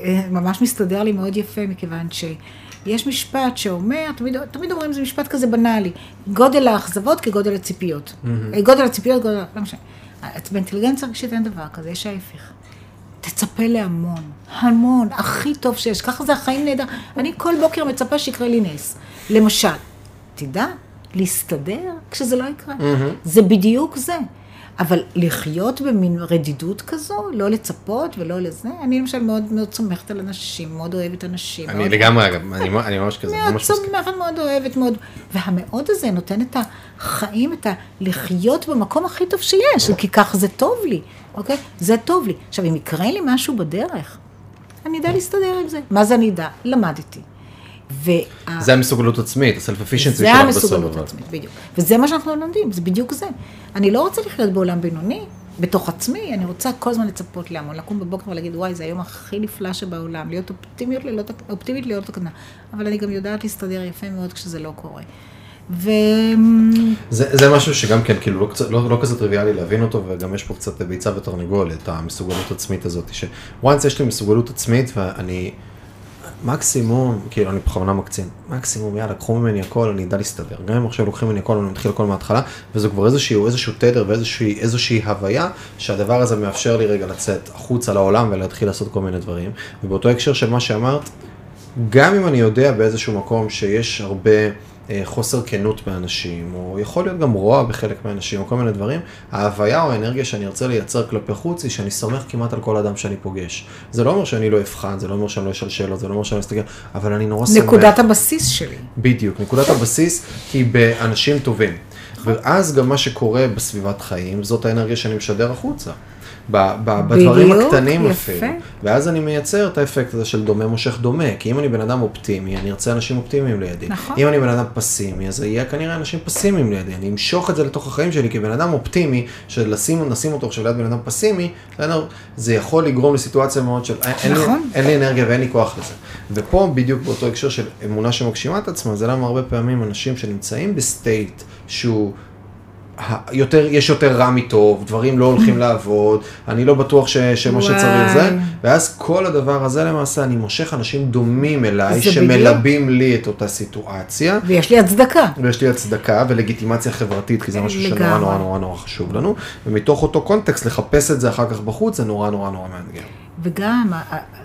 אה, ממש מסתדר לי מאוד יפה, מכיוון שיש משפט שאומר, תמיד, תמיד אומרים, זה משפט כזה בנאלי, גודל האכזבות כגודל הציפיות. אה, גודל הציפיות, גודל, לא משנה. באינטליגנציה רגשית אין דבר כזה, יש ההפך. תצפה להמון, המון, הכי טוב שיש, ככה זה החיים נהדר. אני כל בוקר מצפה שיקרה לי נס. למשל, תדע, להסתדר כשזה לא יקרה. זה בדיוק זה. אבל לחיות במין רדידות כזו, לא לצפות ולא לזה, אני למשל מאוד מאוד סומכת על אנשים, מאוד אוהבת אנשים. אני מאוד- לגמרי, אגב, אני אני ממש כזה, מאוד ממש מסכים. סומכת, מאוד אוהבת, מאוד. והמאוד הזה נותן את החיים, את הלחיות במקום הכי טוב שיש, כי כך זה טוב לי, אוקיי? זה טוב לי. עכשיו, אם יקרה לי משהו בדרך, אני אדע להסתדר עם זה. מה זה אני אדע? למדתי. וה... זה המסוגלות עצמית, הסלף אפישנסי זה שלך המסוגלות בסוף. העצמית, בדיוק. וזה מה שאנחנו לומדים, זה בדיוק זה. אני לא רוצה לחיות בעולם בינוני, בתוך עצמי, אני רוצה כל הזמן לצפות להמון, לקום בבוקר ולהגיד, וואי, זה היום הכי נפלא שבעולם, להיות אופטימית, להיות, אופטימית להיות הקטנה. אבל אני גם יודעת להסתדר יפה מאוד כשזה לא קורה. ו... זה, זה משהו שגם כן, כאילו, לא, לא, לא כזה טריוויאלי להבין אותו, וגם יש פה קצת ביצה ותרנגולת, המסוגלות עצמית הזאת, שוואנס יש לי מסוגלות עצמית, ואני מקסימום, כאילו, אני בכוונה מקצין, מקסימום, יאללה, קחו ממני הכל, אני אדע להסתדר. גם אם עכשיו לוקחים ממני הכל, אני מתחיל הכל מההתחלה, וזה כבר איזשהו, איזשהו תדר ואיזושהי איזושהי הוויה, שהדבר הזה מאפשר לי רגע לצאת החוצה לעולם ולהתחיל לעשות כל מיני דברים. ובאותו הקשר של מה שאמרת, גם אם אני יודע באיזשהו מקום שיש הרבה חוסר כנות באנשים, או יכול להיות גם רוע בחלק מהאנשים, או כל מיני דברים, ההוויה או האנרגיה שאני ארצה לייצר כלפי חוץ היא שאני סומך כמעט על כל אדם שאני פוגש. זה לא אומר שאני לא אבחן, זה לא אומר שאני לא אשאל שאלות, זה לא אומר שאני לא אסתכל, אבל אני נורא סומך. נקודת הבסיס שלי. בדיוק, נקודת הבסיס היא באנשים טובים. ואז גם מה שקורה בסביבת חיים, זאת האנרגיה שאני משדר החוצה. בדברים בדיוק, הקטנים יפה. אפילו. ואז אני מייצר את האפקט הזה של דומה מושך דומה. כי אם אני בן אדם אופטימי, אני ארצה אנשים אופטימיים לידי. נכון. אם אני בן אדם פסימי, אז יהיה כנראה אנשים פסימיים לידי. אני אמשוך את זה לתוך החיים שלי כבן אדם אופטימי, שלשים נשים אותו עכשיו ליד בן אדם פסימי? זה יכול לגרום לסיטואציה מאוד של אין, אין, לי, נכון. אין לי אנרגיה ואין לי כוח לזה. ופה בדיוק באותו הקשר של אמונה שמגשימה את עצמה, זה למה הרבה פעמים אנשים שנמצאים ב state שהוא... יותר, יש יותר רע מטוב, דברים לא הולכים לעבוד, אני לא בטוח ש, שמה וואי. שצריך זה, ואז כל הדבר הזה למעשה, אני מושך אנשים דומים אליי, שמלבים לי את אותה סיטואציה, ויש לי הצדקה. ויש לי הצדקה ולגיטימציה חברתית, כי זה משהו שנורא. נורא נורא נורא חשוב לנו, ומתוך אותו קונטקסט לחפש את זה אחר כך בחוץ, זה נורא נורא נורא מאתגר. וגם,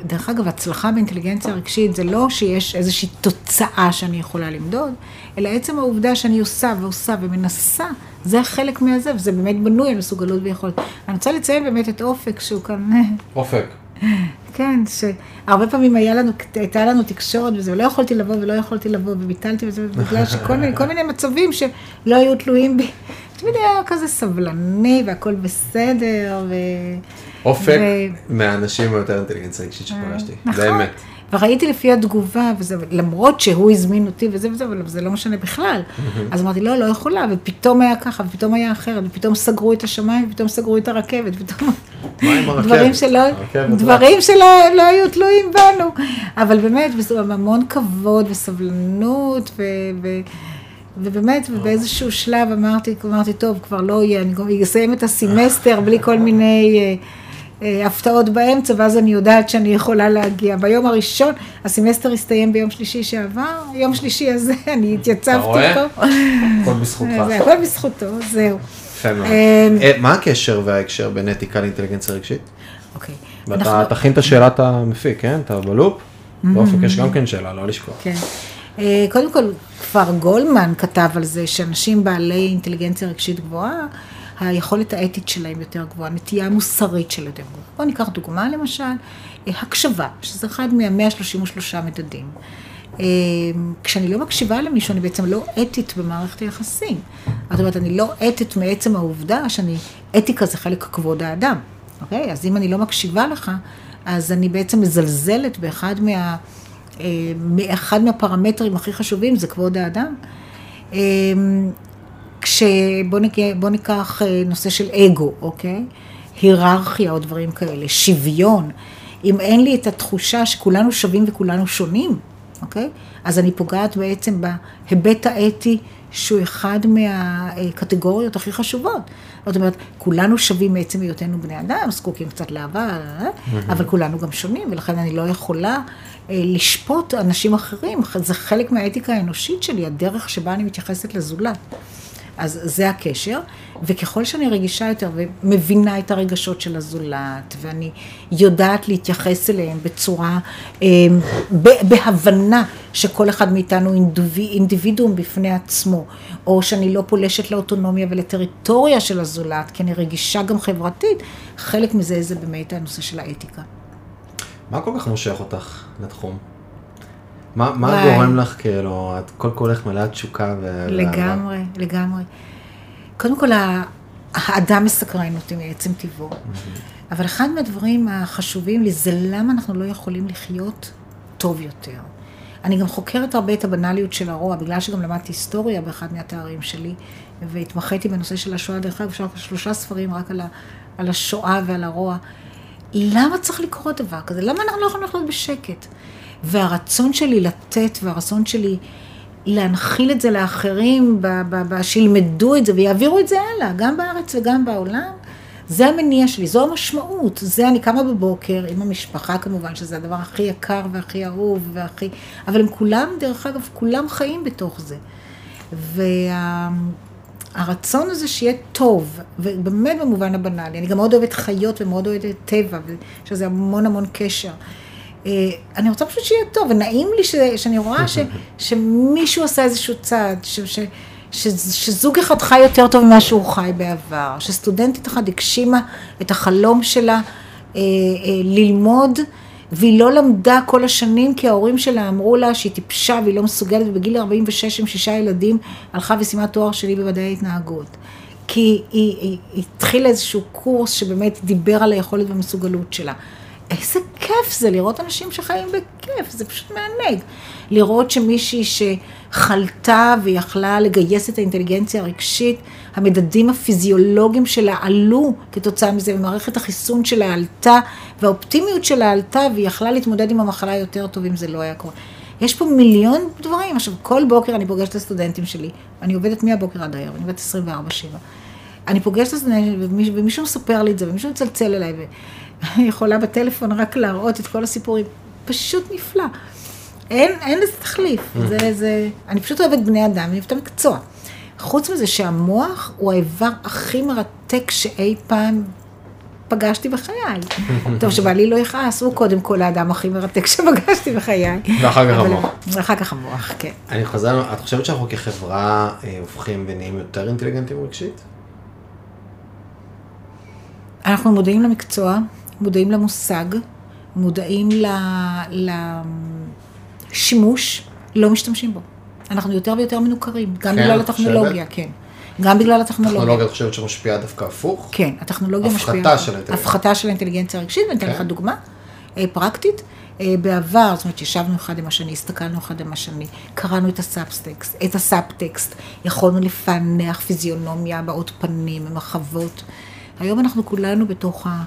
דרך אגב, הצלחה באינטליגנציה רגשית זה לא שיש איזושהי תוצאה שאני יכולה למדוד, אלא עצם העובדה שאני עושה ועושה ומנסה, זה חלק מהזה, וזה באמת בנוי על מסוגלות ויכולת. אני רוצה לציין באמת את אופק, שהוא כאן, אופק. כן, שהרבה פעמים היה לנו, הייתה לנו תקשורת וזה, ולא יכולתי לבוא ולא יכולתי לבוא, וביטלתי וזה, בגלל שכל מיני, כל מיני מצבים שלא היו תלויים בי. תמיד היה כזה סבלני והכל בסדר, ו... אופק מהאנשים היותר אינטליגנציה רגשית שפגשתי, נכון. באמת. וראיתי לפי התגובה, וזה, למרות שהוא הזמין אותי וזה וזה, אבל זה לא משנה בכלל. אז אמרתי, לא, לא יכולה, ופתאום היה ככה, ופתאום היה אחרת, ופתאום סגרו את השמיים, ופתאום סגרו את הרכבת, ופתאום... מה עם הרכבת? דברים שלא, הרכבת דברים שלא לא היו תלויים בנו. אבל באמת, וזה המון כבוד וסבלנות, ו... ו ובאמת, ובאיזשהו שלב אמרתי, אמרתי, טוב, כבר לא יהיה, אני אסיים את הסמסטר בלי כל מיני אה, אה, הפתעות באמצע, ואז אני יודעת שאני יכולה להגיע. ביום הראשון, הסמסטר הסתיים ביום שלישי שעבר, יום שלישי הזה, אני התייצבתי רואה? פה. הכל בזכותך. זה הכל בזכותו, זהו. אה, מה הקשר וההקשר בין אתיקה לאינטליגנציה רגשית? אוקיי. ואתה תכין את השאלת המפיק, כן? אתה ב loop? באופק יש גם כן שאלה, לא לשכוח. כן. אה, קודם כל, כבר גולדמן כתב על זה שאנשים בעלי אינטליגנציה רגשית גבוהה, היכולת האתית שלהם יותר גבוהה, הנטייה המוסרית שלהם יותר גבוהה. בואו ניקח דוגמה למשל, אה, הקשבה, שזה אחד מה-133 מדדים. אה, כשאני לא מקשיבה למישהו, אני בעצם לא אתית במערכת היחסים. זאת אומרת, אני לא אתית מעצם העובדה שאני, אתיקה זה חלק כבוד האדם, אוקיי? אז אם אני לא מקשיבה לך, אז אני בעצם מזלזלת באחד מה... אה, מאחד מהפרמטרים הכי חשובים זה כבוד האדם. אה, כשבוא. בוא ניקח אה, נושא של אגו, אוקיי? היררכיה או דברים כאלה, שוויון. אם אין לי את התחושה שכולנו שווים וכולנו שונים, אוקיי? אז אני פוגעת בעצם בהיבט האתי שהוא אחד מהקטגוריות הכי חשובות. זאת אומרת, כולנו שווים מעצם היותנו בני אדם, זקוקים קצת לאהבה, אבל כולנו גם שונים, ולכן אני לא יכולה אה, לשפוט אנשים אחרים. זה חלק מהאתיקה האנושית שלי, הדרך שבה אני מתייחסת לזולת. אז זה הקשר, וככל שאני רגישה יותר ומבינה את הרגשות של הזולת, ואני יודעת להתייחס אליהם בצורה, אה, בהבנה שכל אחד מאיתנו אינדיביד, אינדיבידואום בפני עצמו, או שאני לא פולשת לאוטונומיה ולטריטוריה של הזולת, כי אני רגישה גם חברתית, חלק מזה זה באמת הנושא של האתיקה. מה כל כך מושך אותך לתחום? מה, מה וואי. גורם לך, כאילו, את כל כולך מלאה תשוקה ו... לגמרי, לגמרי. קודם כל, האדם מסקרן אותי מעצם טבעו. אבל אחד מהדברים החשובים לי זה למה אנחנו לא יכולים לחיות טוב יותר. אני גם חוקרת הרבה את הבנאליות של הרוע, בגלל שגם למדתי היסטוריה באחד מהתארים שלי, והתמחיתי בנושא של השואה. דרך אגב, אפשר שלושה ספרים רק על, ה, על השואה ועל הרוע. למה צריך לקרות דבר כזה? למה אנחנו לא יכולים לחיות בשקט? והרצון שלי לתת, והרצון שלי להנחיל את זה לאחרים, שילמדו את זה ויעבירו את זה הלאה, גם בארץ וגם בעולם, זה המניע שלי, זו המשמעות. זה אני קמה בבוקר עם המשפחה כמובן, שזה הדבר הכי יקר והכי אהוב והכי... אבל הם כולם, דרך אגב, כולם חיים בתוך זה. והרצון הזה שיהיה טוב, ובאמת במובן הבנאלי, אני גם מאוד אוהבת חיות ומאוד אוהבת טבע, שזה המון המון קשר. אה, אני רוצה פשוט שיהיה טוב, ונעים לי ש, שאני רואה ש, שמישהו עשה איזשהו צעד, ש, ש, ש, שזוג אחד חי יותר טוב ממה שהוא חי בעבר, שסטודנטית אחת הגשימה את החלום שלה אה, אה, ללמוד, והיא לא למדה כל השנים כי ההורים שלה אמרו לה שהיא טיפשה והיא לא מסוגלת, ובגיל 46 עם שישה ילדים הלכה וסיימה תואר שלי במדעי התנהגות. כי היא, היא, היא התחילה איזשהו קורס שבאמת דיבר על היכולת והמסוגלות שלה. איזה כיף זה לראות אנשים שחיים בכיף, זה פשוט מענג. לראות שמישהי שחלתה ויכלה לגייס את האינטליגנציה הרגשית, המדדים הפיזיולוגיים שלה עלו כתוצאה מזה, ומערכת החיסון שלה עלתה, והאופטימיות שלה עלתה, והיא יכלה להתמודד עם המחלה יותר טוב אם זה לא היה קורה. יש פה מיליון דברים. עכשיו, כל בוקר אני פוגשת את הסטודנטים שלי, אני עובדת מהבוקר עד הערב, אני עובדת 24-7. אני פוגשת את הסטודנטים, ומישהו, מספר לי את זה, ומישהו מצלצל אליי, ואני יכולה בטלפון רק להראות את כל הסיפורים. פשוט נפלא. אין, אין לזה תחליף. זה, זה, אני פשוט אוהבת בני אדם, אני אוהבת את המקצוע. חוץ מזה שהמוח הוא האיבר הכי מרתק שאי פעם פגשתי בחיי. טוב, שבעלי לא יכעס, הוא קודם כל האדם הכי מרתק שפגשתי בחיי. ואחר כך המוח. ואחר כך המוח, כן. אני חוזר, את חושבת שאנחנו כחברה אה, הופכים ונהיים יותר אינטליגנטים רגשית? אנחנו מודעים למקצוע, מודעים למושג, מודעים לשימוש, לא משתמשים בו. אנחנו יותר ויותר מנוכרים, גם כן, בגלל הטכנולוגיה, כן. גם בגלל הטכנולוגיה. טכנולוגיה, את חושבת שמשפיעה דווקא הפוך? כן, הטכנולוגיה הפחתה משפיעה. של האינטליגנציה. הפחתה של האינטליגנציה הרגשית, ואני אתן כן. לך דוגמה אה, פרקטית. אה, בעבר, זאת אומרת, ישבנו אחד עם השני, הסתכלנו אחד עם השני, קראנו את הסאבטקסט, את הסאבטקסט, יכולנו לפענח פיזיונומיה, הבעות פנים, מחוות. היום אנחנו כולנו בתוך ה...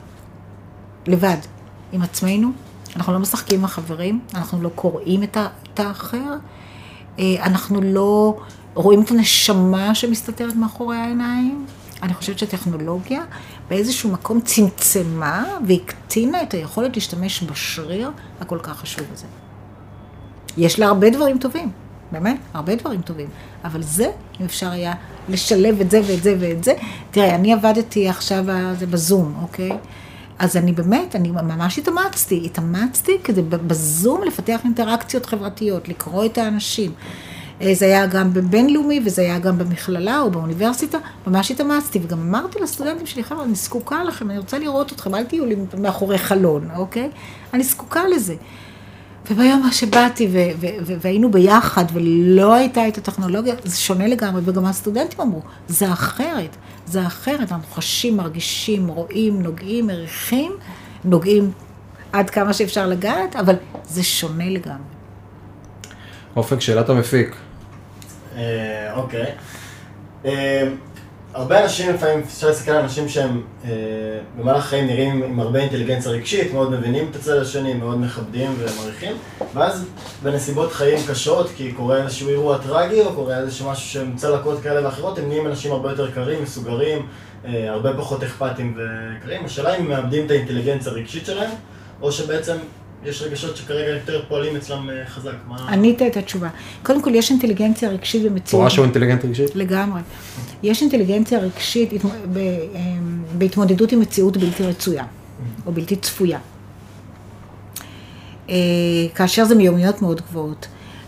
לבד, עם עצמנו, אנחנו לא משחקים עם החברים, אנחנו לא קוראים את האחר, אה, אנחנו לא רואים את הנשמה שמסתתרת מאחורי העיניים. אני חושבת שהטכנולוגיה באיזשהו מקום צמצמה והקטינה את היכולת להשתמש בשריר הכל כך חשוב הזה. יש לה הרבה דברים טובים, באמת, הרבה דברים טובים. אבל זה, אם אפשר היה לשלב את זה ואת זה ואת זה. תראה, אני עבדתי עכשיו אה, זה בזום, אוקיי? אז אני באמת, אני ממש התאמצתי, התאמצתי כדי בזום לפתח אינטראקציות חברתיות, לקרוא את האנשים. אה, זה היה גם בבינלאומי וזה היה גם במכללה או באוניברסיטה, ממש התאמצתי, וגם אמרתי לסטודנטים שלי, חבר'ה, אני זקוקה לכם, אני רוצה לראות אתכם, אל תהיו לי מאחורי חלון, אוקיי? אני זקוקה לזה. וביום שבאתי ו- ו- ו- והיינו ביחד ולא הייתה את הטכנולוגיה, זה שונה לגמרי, וגם הסטודנטים אמרו, זה אחרת, זה אחרת, אנחנו חשים, מרגישים, רואים, נוגעים, מריחים, נוגעים עד כמה שאפשר לגעת, אבל זה שונה לגמרי. אופק, שאלת המפיק. אה, אוקיי. הרבה אנשים לפעמים, אפשר להסתכל על אנשים שהם אה, במהלך החיים נראים עם הרבה אינטליגנציה רגשית, מאוד מבינים את הצד השני, מאוד מכבדים ומעריכים, ואז בנסיבות חיים קשות, כי קורה איזשהו אירוע טרגי, או קורה איזשהו משהו שהם צלקות כאלה ואחרות, הם נהיים אנשים הרבה יותר קרים, מסוגרים, אה, הרבה פחות אכפתיים וקרים. השאלה אם הם מאבדים את האינטליגנציה הרגשית שלהם, או שבעצם יש רגשות שכרגע יותר פועלים אצלם אה, חזק. מה... ענית את התשובה. קודם כל, יש אינטליגנציה רגשית במציאות. צורה שהוא אינטליגנט רגשית? לגמרי. יש אינטליגנציה רגשית התמ- ב- אמ, בהתמודדות עם מציאות בלתי רצויה, או בלתי צפויה. אה, כאשר זה מיומנויות מאוד גבוהות.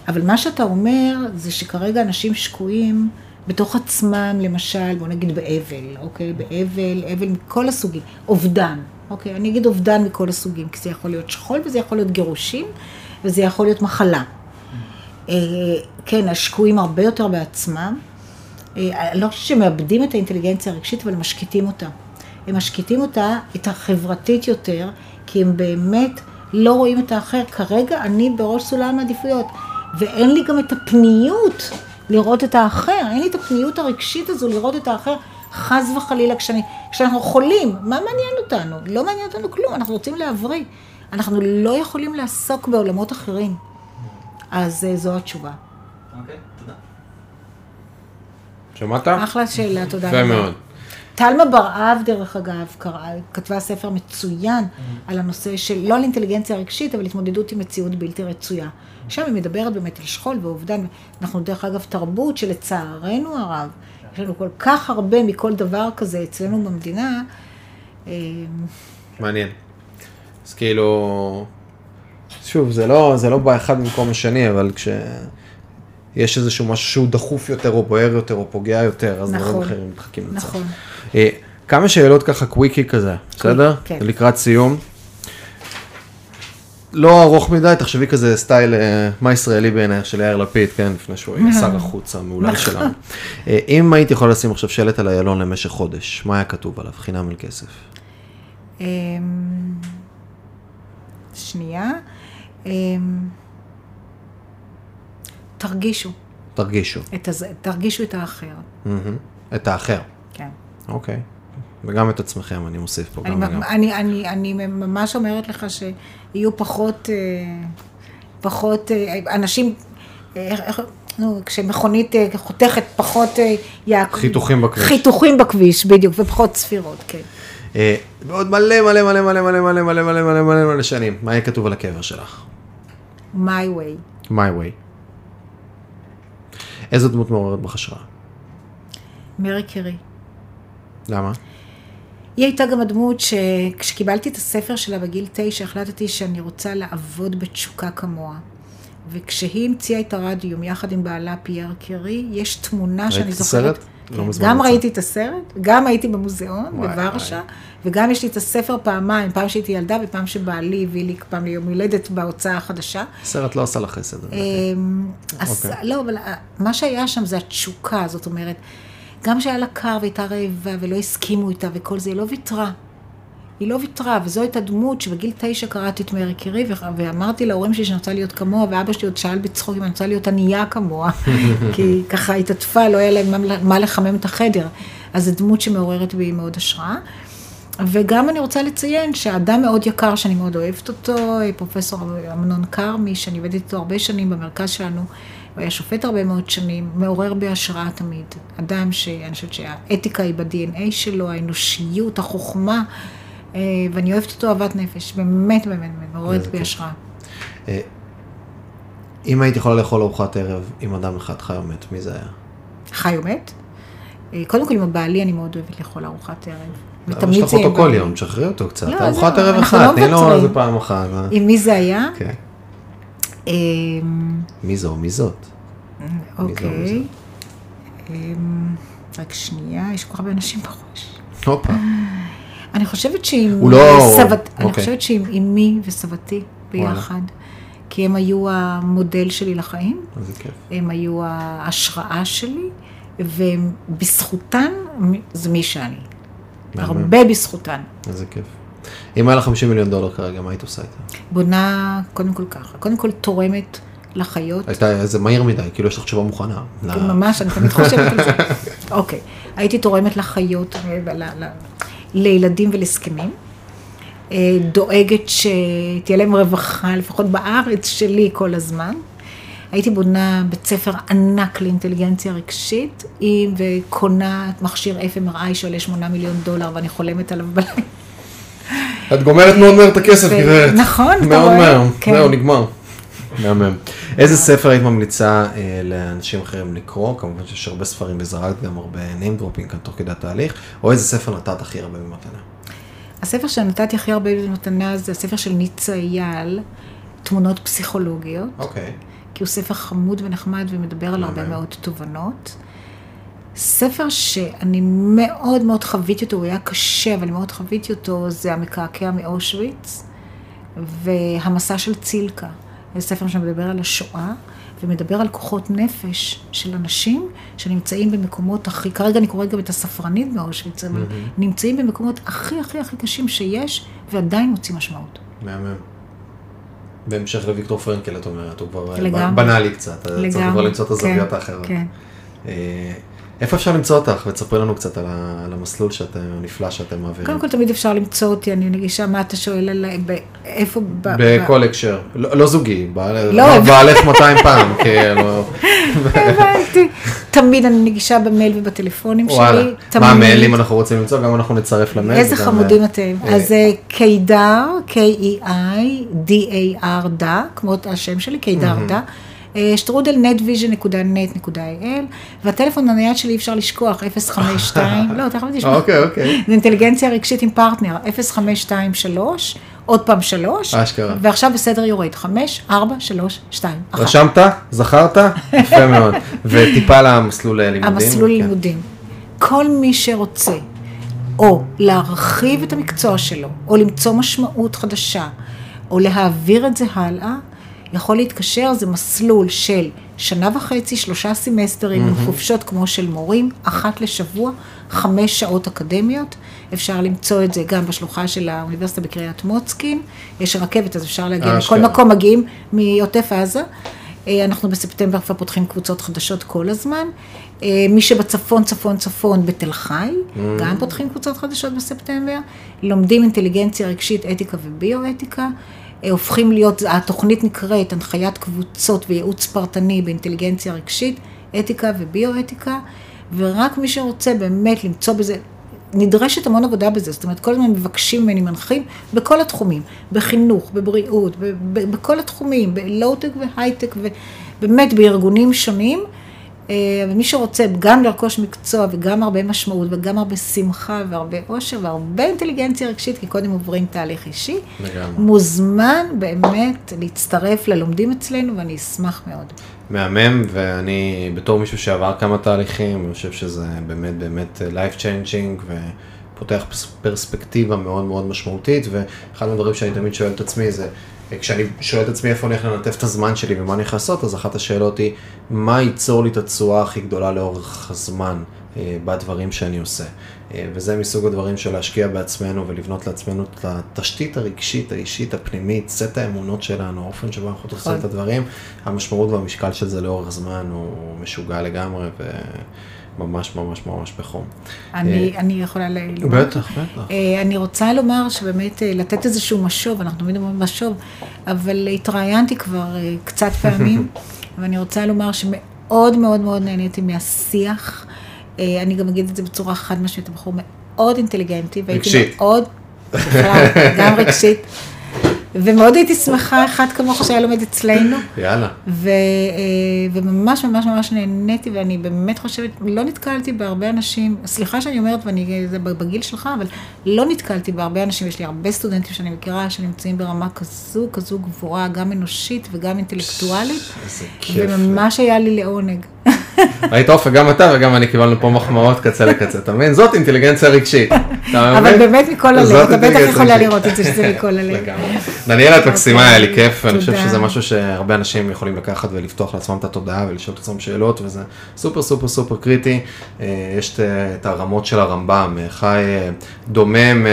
אבל מה שאתה אומר, זה שכרגע אנשים שקועים בתוך עצמם, למשל, בוא נגיד באבל, אוקיי? באבל, אבל מכל הסוגים. אובדן, אוקיי? אני אגיד אובדן מכל הסוגים, כי זה יכול להיות שכול וזה יכול להיות גירושים, וזה יכול להיות מחלה. אה, כן, השקועים הרבה יותר בעצמם. אה, אני לא חושבת שמאבדים את האינטליגנציה הרגשית, אבל משקיטים אותה. הם משקיטים אותה, את החברתית יותר, כי הם באמת לא רואים את האחר. כרגע אני בראש סולם העדיפויות, ואין לי גם את הפניות לראות את האחר, אין לי את הפניות הרגשית הזו לראות את האחר, חס וחלילה, כשאני, כשאנחנו חולים, מה מעניין אותנו? לא מעניין אותנו כלום, אנחנו רוצים להבריא. אנחנו לא יכולים לעסוק בעולמות אחרים. אז אה, זו התשובה. אוקיי, תודה. שמעת? אחלה שאלה, תודה יפה מאוד. תלמה בר-אב, דרך אגב, קראה, כתבה ספר מצוין על הנושא של, לא על אינטליגנציה רגשית, אבל התמודדות עם מציאות בלתי רצויה. שם היא מדברת באמת על שכול ואובדן. אנחנו, דרך אגב, תרבות שלצערנו הרב, יש לנו כל כך הרבה מכל דבר כזה אצלנו במדינה. אה, מעניין. אז כאילו, שוב, זה לא, זה לא בא אחד במקום השני, אבל כשיש איזשהו משהו שהוא דחוף יותר, או בוער יותר, או פוגע יותר, אז דברים נכון. אחרים מתחכים לצד. נכון. אה, כמה שאלות ככה קוויקי כזה, בסדר? כן. לקראת סיום. לא ארוך מדי, תחשבי כזה סטייל, אה, מה ישראלי בעינייך של יאיר לפיד, כן, לפני שהוא יהיה שר החוץ המהולל. שלנו. אה, אם היית יכול לשים עכשיו שלט על איילון למשך חודש, מה היה כתוב עליו? חינם על כסף. אמ, שנייה. אמ, תרגישו, תרגישו. את תרגישו האחר. את האחר. כן. אוקיי. וגם את עצמכם, אני מוסיף פה אני, גם וגם. אני, אני, אני ממש אומרת לך שיהיו פחות, אה, פחות, אה, אנשים, אה, נו, כשמכונית אה, חותכת פחות, אה, יעק- חיתוכים בכביש. חיתוכים בכביש, בדיוק, ופחות צפירות, כן. אה, ועוד מלא מלא מלא מלא מלא מלא מלא מלא מלא מלא מלא שנים. מה יהיה כתוב על הקבר שלך? my way. My way. איזו דמות מעוררת בך השראה? מרי קרי. למה? היא הייתה גם הדמות שכשקיבלתי את הספר שלה בגיל תשע, החלטתי שאני רוצה לעבוד בתשוקה כמוה. וכשהיא המציאה את הרדיום יחד עם בעלה פייר קרי, יש תמונה שאני ראית את זוכרת... הסרט? לא מזמן גם יצא. ראיתי את הסרט, גם הייתי במוזיאון בוורשה, וגם יש לי את הספר פעמיים, פעם שהייתי ילדה ופעם שבעלי הביא לי פעם ליום הולדת בהוצאה החדשה. סרט לא עשה לך חסד. אמ, אוקיי. לא, אבל מה שהיה שם זה התשוקה, זאת אומרת, גם שהיה לה קר והייתה רעבה ולא הסכימו איתה וכל זה, היא לא ויתרה. היא לא ויתרה, וזו הייתה דמות שבגיל תשע קראתי את מרי קירי, ו- ואמרתי להורים שלי שאני רוצה להיות כמוה, ואבא שלי עוד שאל בצחוק אם אני רוצה להיות ענייה כמוה, כי ככה התעטפה, לא היה להם מה לחמם את החדר. אז זו דמות שמעוררת בי מאוד השראה. וגם אני רוצה לציין שאדם מאוד יקר שאני מאוד אוהבת אותו, פרופסור אמנון כרמי, שאני עובדת איתו הרבה שנים במרכז שלנו, הוא היה שופט הרבה מאוד שנים, מעורר בי השראה תמיד. אדם שאני חושבת שהאתיקה היא ב-DNA שלו, האנושיות, החוכמה, אה, ואני אוהבת אותו אהבת נפש, באמת באמת, באמת, מעוררת איזה בי כיף. השראה. אה, אם היית יכולה לאכול ארוחת ערב עם אדם אחד חי או מת, מי זה היה? חי או מת? אה, קודם כל עם הבעלי אני מאוד אוהבת לאכול ארוחת ערב. ותמיד יש לך זה אותו כל. יום, תשחררי אותו קצת. לא, ארוחת זהו, ערב אחת, לא תני לו. איזה פעם אחת. עם מי זה היה? כן. אמ, מי זו? מי זאת? אוקיי. אמ, רק שנייה, יש כל כך הרבה אנשים בראש. הופה. אני חושבת שעם הוא לא- סבת, אני אוקיי. חושבת שעם אמי וסבתי ביחד, כי הם היו המודל שלי לחיים, איזה כיף. הם היו ההשראה שלי, ובזכותן זה מי שאני. הרבה בזכותן. איזה כיף. אם היה לך 50 מיליון דולר כרגע, מה היית עושה איתה? בונה קודם כל ככה, קודם כל תורמת לחיות. הייתה, זה מהיר מדי, כאילו יש לך תשובה מוכנה. לא. ממש, אני תמיד חושבת על זה. אוקיי, הייתי תורמת לחיות, לילדים ולזקנים. אה, דואגת שתהיה להם רווחה, לפחות בארץ שלי כל הזמן. הייתי בונה בית ספר ענק לאינטליגנציה רגשית, עם וקונה מכשיר FMRI שעולה 8 מיליון דולר ואני חולמת עליו בלילה. את גומרת מאוד מהר את הכסף, גברת. נכון, אתה מאוד רואה? מהר, כן. זהו, נגמר. מהמם. איזה ספר היית ממליצה אה, לאנשים אחרים לקרוא? כמובן שיש הרבה ספרים וזרקת גם הרבה name dropping כאן תוך כדי התהליך, או איזה ספר נתת הכי הרבה במתנה? הספר שנתתי הכי הרבה במתנה זה הספר של ניצה אייל, תמונות פסיכולוגיות. אוקיי. כי הוא ספר חמוד ונחמד ומדבר על הרבה. מאוד תובנות. ספר שאני מאוד מאוד חוויתי אותו, הוא היה קשה, אבל מאוד חוויתי אותו, זה המקעקע מאושוויץ והמסע של צילקה. זה ספר שמדבר על השואה ומדבר על כוחות נפש של אנשים שנמצאים במקומות הכי, כרגע אני קוראת גם את הספרנית מאושוויץ, אבל נמצאים במקומות הכי הכי הכי קשים שיש ועדיין מוצאים משמעות. מהמם. בהמשך לוויקטור פרנקל, את אומרת, הוא כבר לגמרי. בנה לי קצת, אז צריך כבר למצוא את הזוויות כן, האחרות. כן. אה, איפה אפשר למצוא אותך? ותספרי לנו קצת על ה- על המסלול שאתם, הנפלא שאתם מעבירים. קודם כל תמיד אפשר למצוא אותי, אני נגישה, מה אתה שואל עליי, איפה... בכל הקשר, לא לא זוגי, בעל- לא. בעלך 200 פעם, כאילו, הבנתי. תמיד אני נגישה במייל ובטלפונים שלי. וואלה. מה המיילים אנחנו רוצים למצוא, גם אנחנו נצרף למייל. איזה חמודים אה, אתם. אה, אז זה קידר, K-E-I-D-A-R דה, כמו השם שלי, קידר דה. אה, שטרודל netvision.net.il, והטלפון הנייד שלי אי אפשר לשכוח, 052, לא, תכף תשמע. אוקיי, אוקיי. זה אינטליגנציה רגשית עם פרטנר, 0523, עוד פעם 3, אשכרה. ועכשיו בסדר יורד, 5, 4, 3, 2, 1. רשמת? זכרת? יפה מאוד. וטיפה למסלול לימודים. המסלול כן. לימודים. כל מי שרוצה או להרחיב את המקצוע שלו, או למצוא משמעות חדשה, או להעביר את זה הלאה, יכול להתקשר, זה מסלול של שנה וחצי, שלושה סמסטרים, עם חופשות כמו של מורים, אחת לשבוע, חמש שעות אקדמיות. אפשר למצוא את זה גם בשלוחה של האוניברסיטה בקריית מוצקין. יש רכבת, אז אפשר להגיע לכל. מקום, מגיעים מעוטף עזה. אה, אנחנו בספטמבר כבר פותחים קבוצות חדשות כל הזמן. אה, מי שבצפון, צפון, צפון, בתל חי, גם פותחים קבוצות חדשות בספטמבר. לומדים אינטליגנציה רגשית, אתיקה וביואתיקה. אה, הופכים להיות, התוכנית נקראת הנחיית קבוצות וייעוץ פרטני באינטליגנציה רגשית, אתיקה וביואתיקה, ורק מי שרוצה באמת למצוא בזה, נדרשת המון עבודה בזה, זאת אומרת, כל הזמן מבקשים ממני מנחים בכל התחומים, בחינוך, בבריאות, בכל התחומים, בלואו-טק והייטק, ובאמת בארגונים שונים, מי שרוצה גם לרכוש מקצוע וגם הרבה משמעות וגם הרבה שמחה והרבה אושר והרבה אינטליגנציה רגשית, כי קודם עוברים תהליך אישי, לגמרי. מוזמן באמת להצטרף ללומדים אצלנו ואני אשמח מאוד. מהמם, ואני בתור מישהו שעבר כמה תהליכים, אני חושב שזה באמת באמת life changing ופותח פס- פרספקטיבה מאוד מאוד משמעותית, ואחד מהדברים שאני תמיד שואל את עצמי זה, כשאני שואל את עצמי איפה אני הולך לנתב את הזמן שלי ומה אני הולך לעשות, אז אחת השאלות היא, מה ייצור לי את התשואה הכי גדולה לאורך הזמן אה, בדברים שאני עושה. אה, וזה מסוג הדברים של להשקיע בעצמנו ולבנות לעצמנו את התשתית הרגשית, האישית, הפנימית, סט האמונות שלנו, האופן שבו אנחנו עושים נכון. את הדברים, המשמעות והמשקל של זה לאורך זמן הוא משוגע לגמרי וממש ממש ממש בחום. אני, אני יכולה ל... לומר? בטח, בטח. אה, אני רוצה לומר שבאמת אה, לתת איזשהו משוב, אנחנו תמיד אומרים משוב, אבל התראיינתי כבר אה, קצת פעמים, ואני רוצה לומר שמאוד מאוד מאוד נהניתי מהשיח. אה, אני גם אגיד את זה בצורה חד משמעית, הבחור מאוד אינטליגנטי, והייתי. מאוד, בכלל, גם רגשית, ומאוד הייתי שמחה אחד כמוך שהיה לומד אצלנו. יאללה. ו, אה, וממש ממש ממש נהניתי, ואני באמת חושבת, לא נתקלתי בהרבה אנשים, סליחה שאני אומרת, ואני, זה בגיל שלך, אבל לא נתקלתי בהרבה אנשים, יש לי הרבה סטודנטים שאני מכירה, שנמצאים ברמה כזו, כזו גבוהה, גם אנושית וגם אינטלקטואלית, איזה כיף. וממש היה לי לעונג. ראית אופק, גם אתה וגם אני קיבלנו פה מחמאות קצה לקצה, אתה מבין? זאת אינטליגנציה רגשית. אבל? באמת מכל הלב, אתה בטח יכולה רגשית. לראות את זה שזה מכל הלב. דניאלה, את מקסימה, היה לי כיף, ואני חושב. שזה משהו שהרבה אנשים יכולים לקחת ולפתוח לעצמם את התודעה ולשאול את עצמם שאלות, וזה סופר סופר סופר קריטי. אה, יש את- הרמות של הרמב"ם, אה, חי, אה, דומם,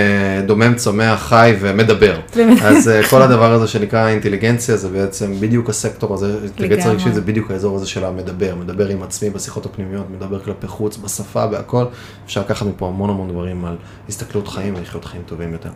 דומם, צומח, חי ומדבר. אז כל הדבר הזה שנקרא אינטליגנציה, זה בעצם בדיוק הסקטור הזה, אינטליגנציה. רגשית זה בדיוק האזור הזה של המדבר, מדבר עם עצמי בשיחות הפנימיות, מדבר כלפי חוץ, בשפה, בהכל. אפשר לקחת מפה המון המון דברים על הסתכלות חיים ולחיות חיים טובים יותר.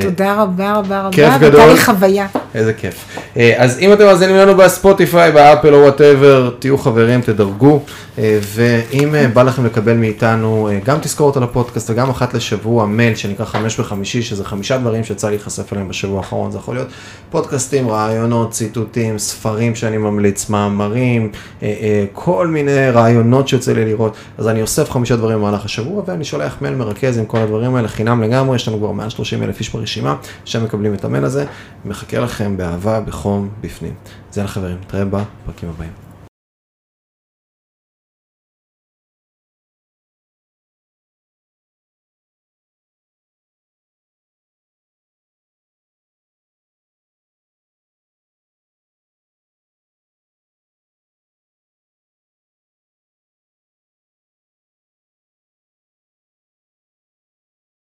תודה רבה רבה רבה, כיף גדול. לי חוויה. איזה כיף. אה, אז אם אתם מאזינים לנו בספוטיפיי, באפל או whatever, תהיו חברים, תדרגו, אה, ואם אה, בא לכם לקבל מאיתנו גם תזכורת על הפודקאסט וגם אחת לשבוע מייל שנקרא חמש בחמישי, שזה חמישה דברים שיצא לי להיחשף אליהם בשבוע האחרון, זה יכול להיות פודקאסטים, רעיונות, ציטוטים, ספרים שאני ממליץ, מאמרים, כל מיני רעיונות שיוצא לי לראות, אז אני אוסף חמישה דברים במהלך השבוע ואני שולח מייל מרכז עם כל הדברים האלה חינם לגמרי, יש לנו כבר מעל 30 אלף איש ברשימה שהם מקבלים את המייל הזה, מחכה לכם באהבה, בחום, בפנים. זה לחברים, נתראה בפרקים הבאים.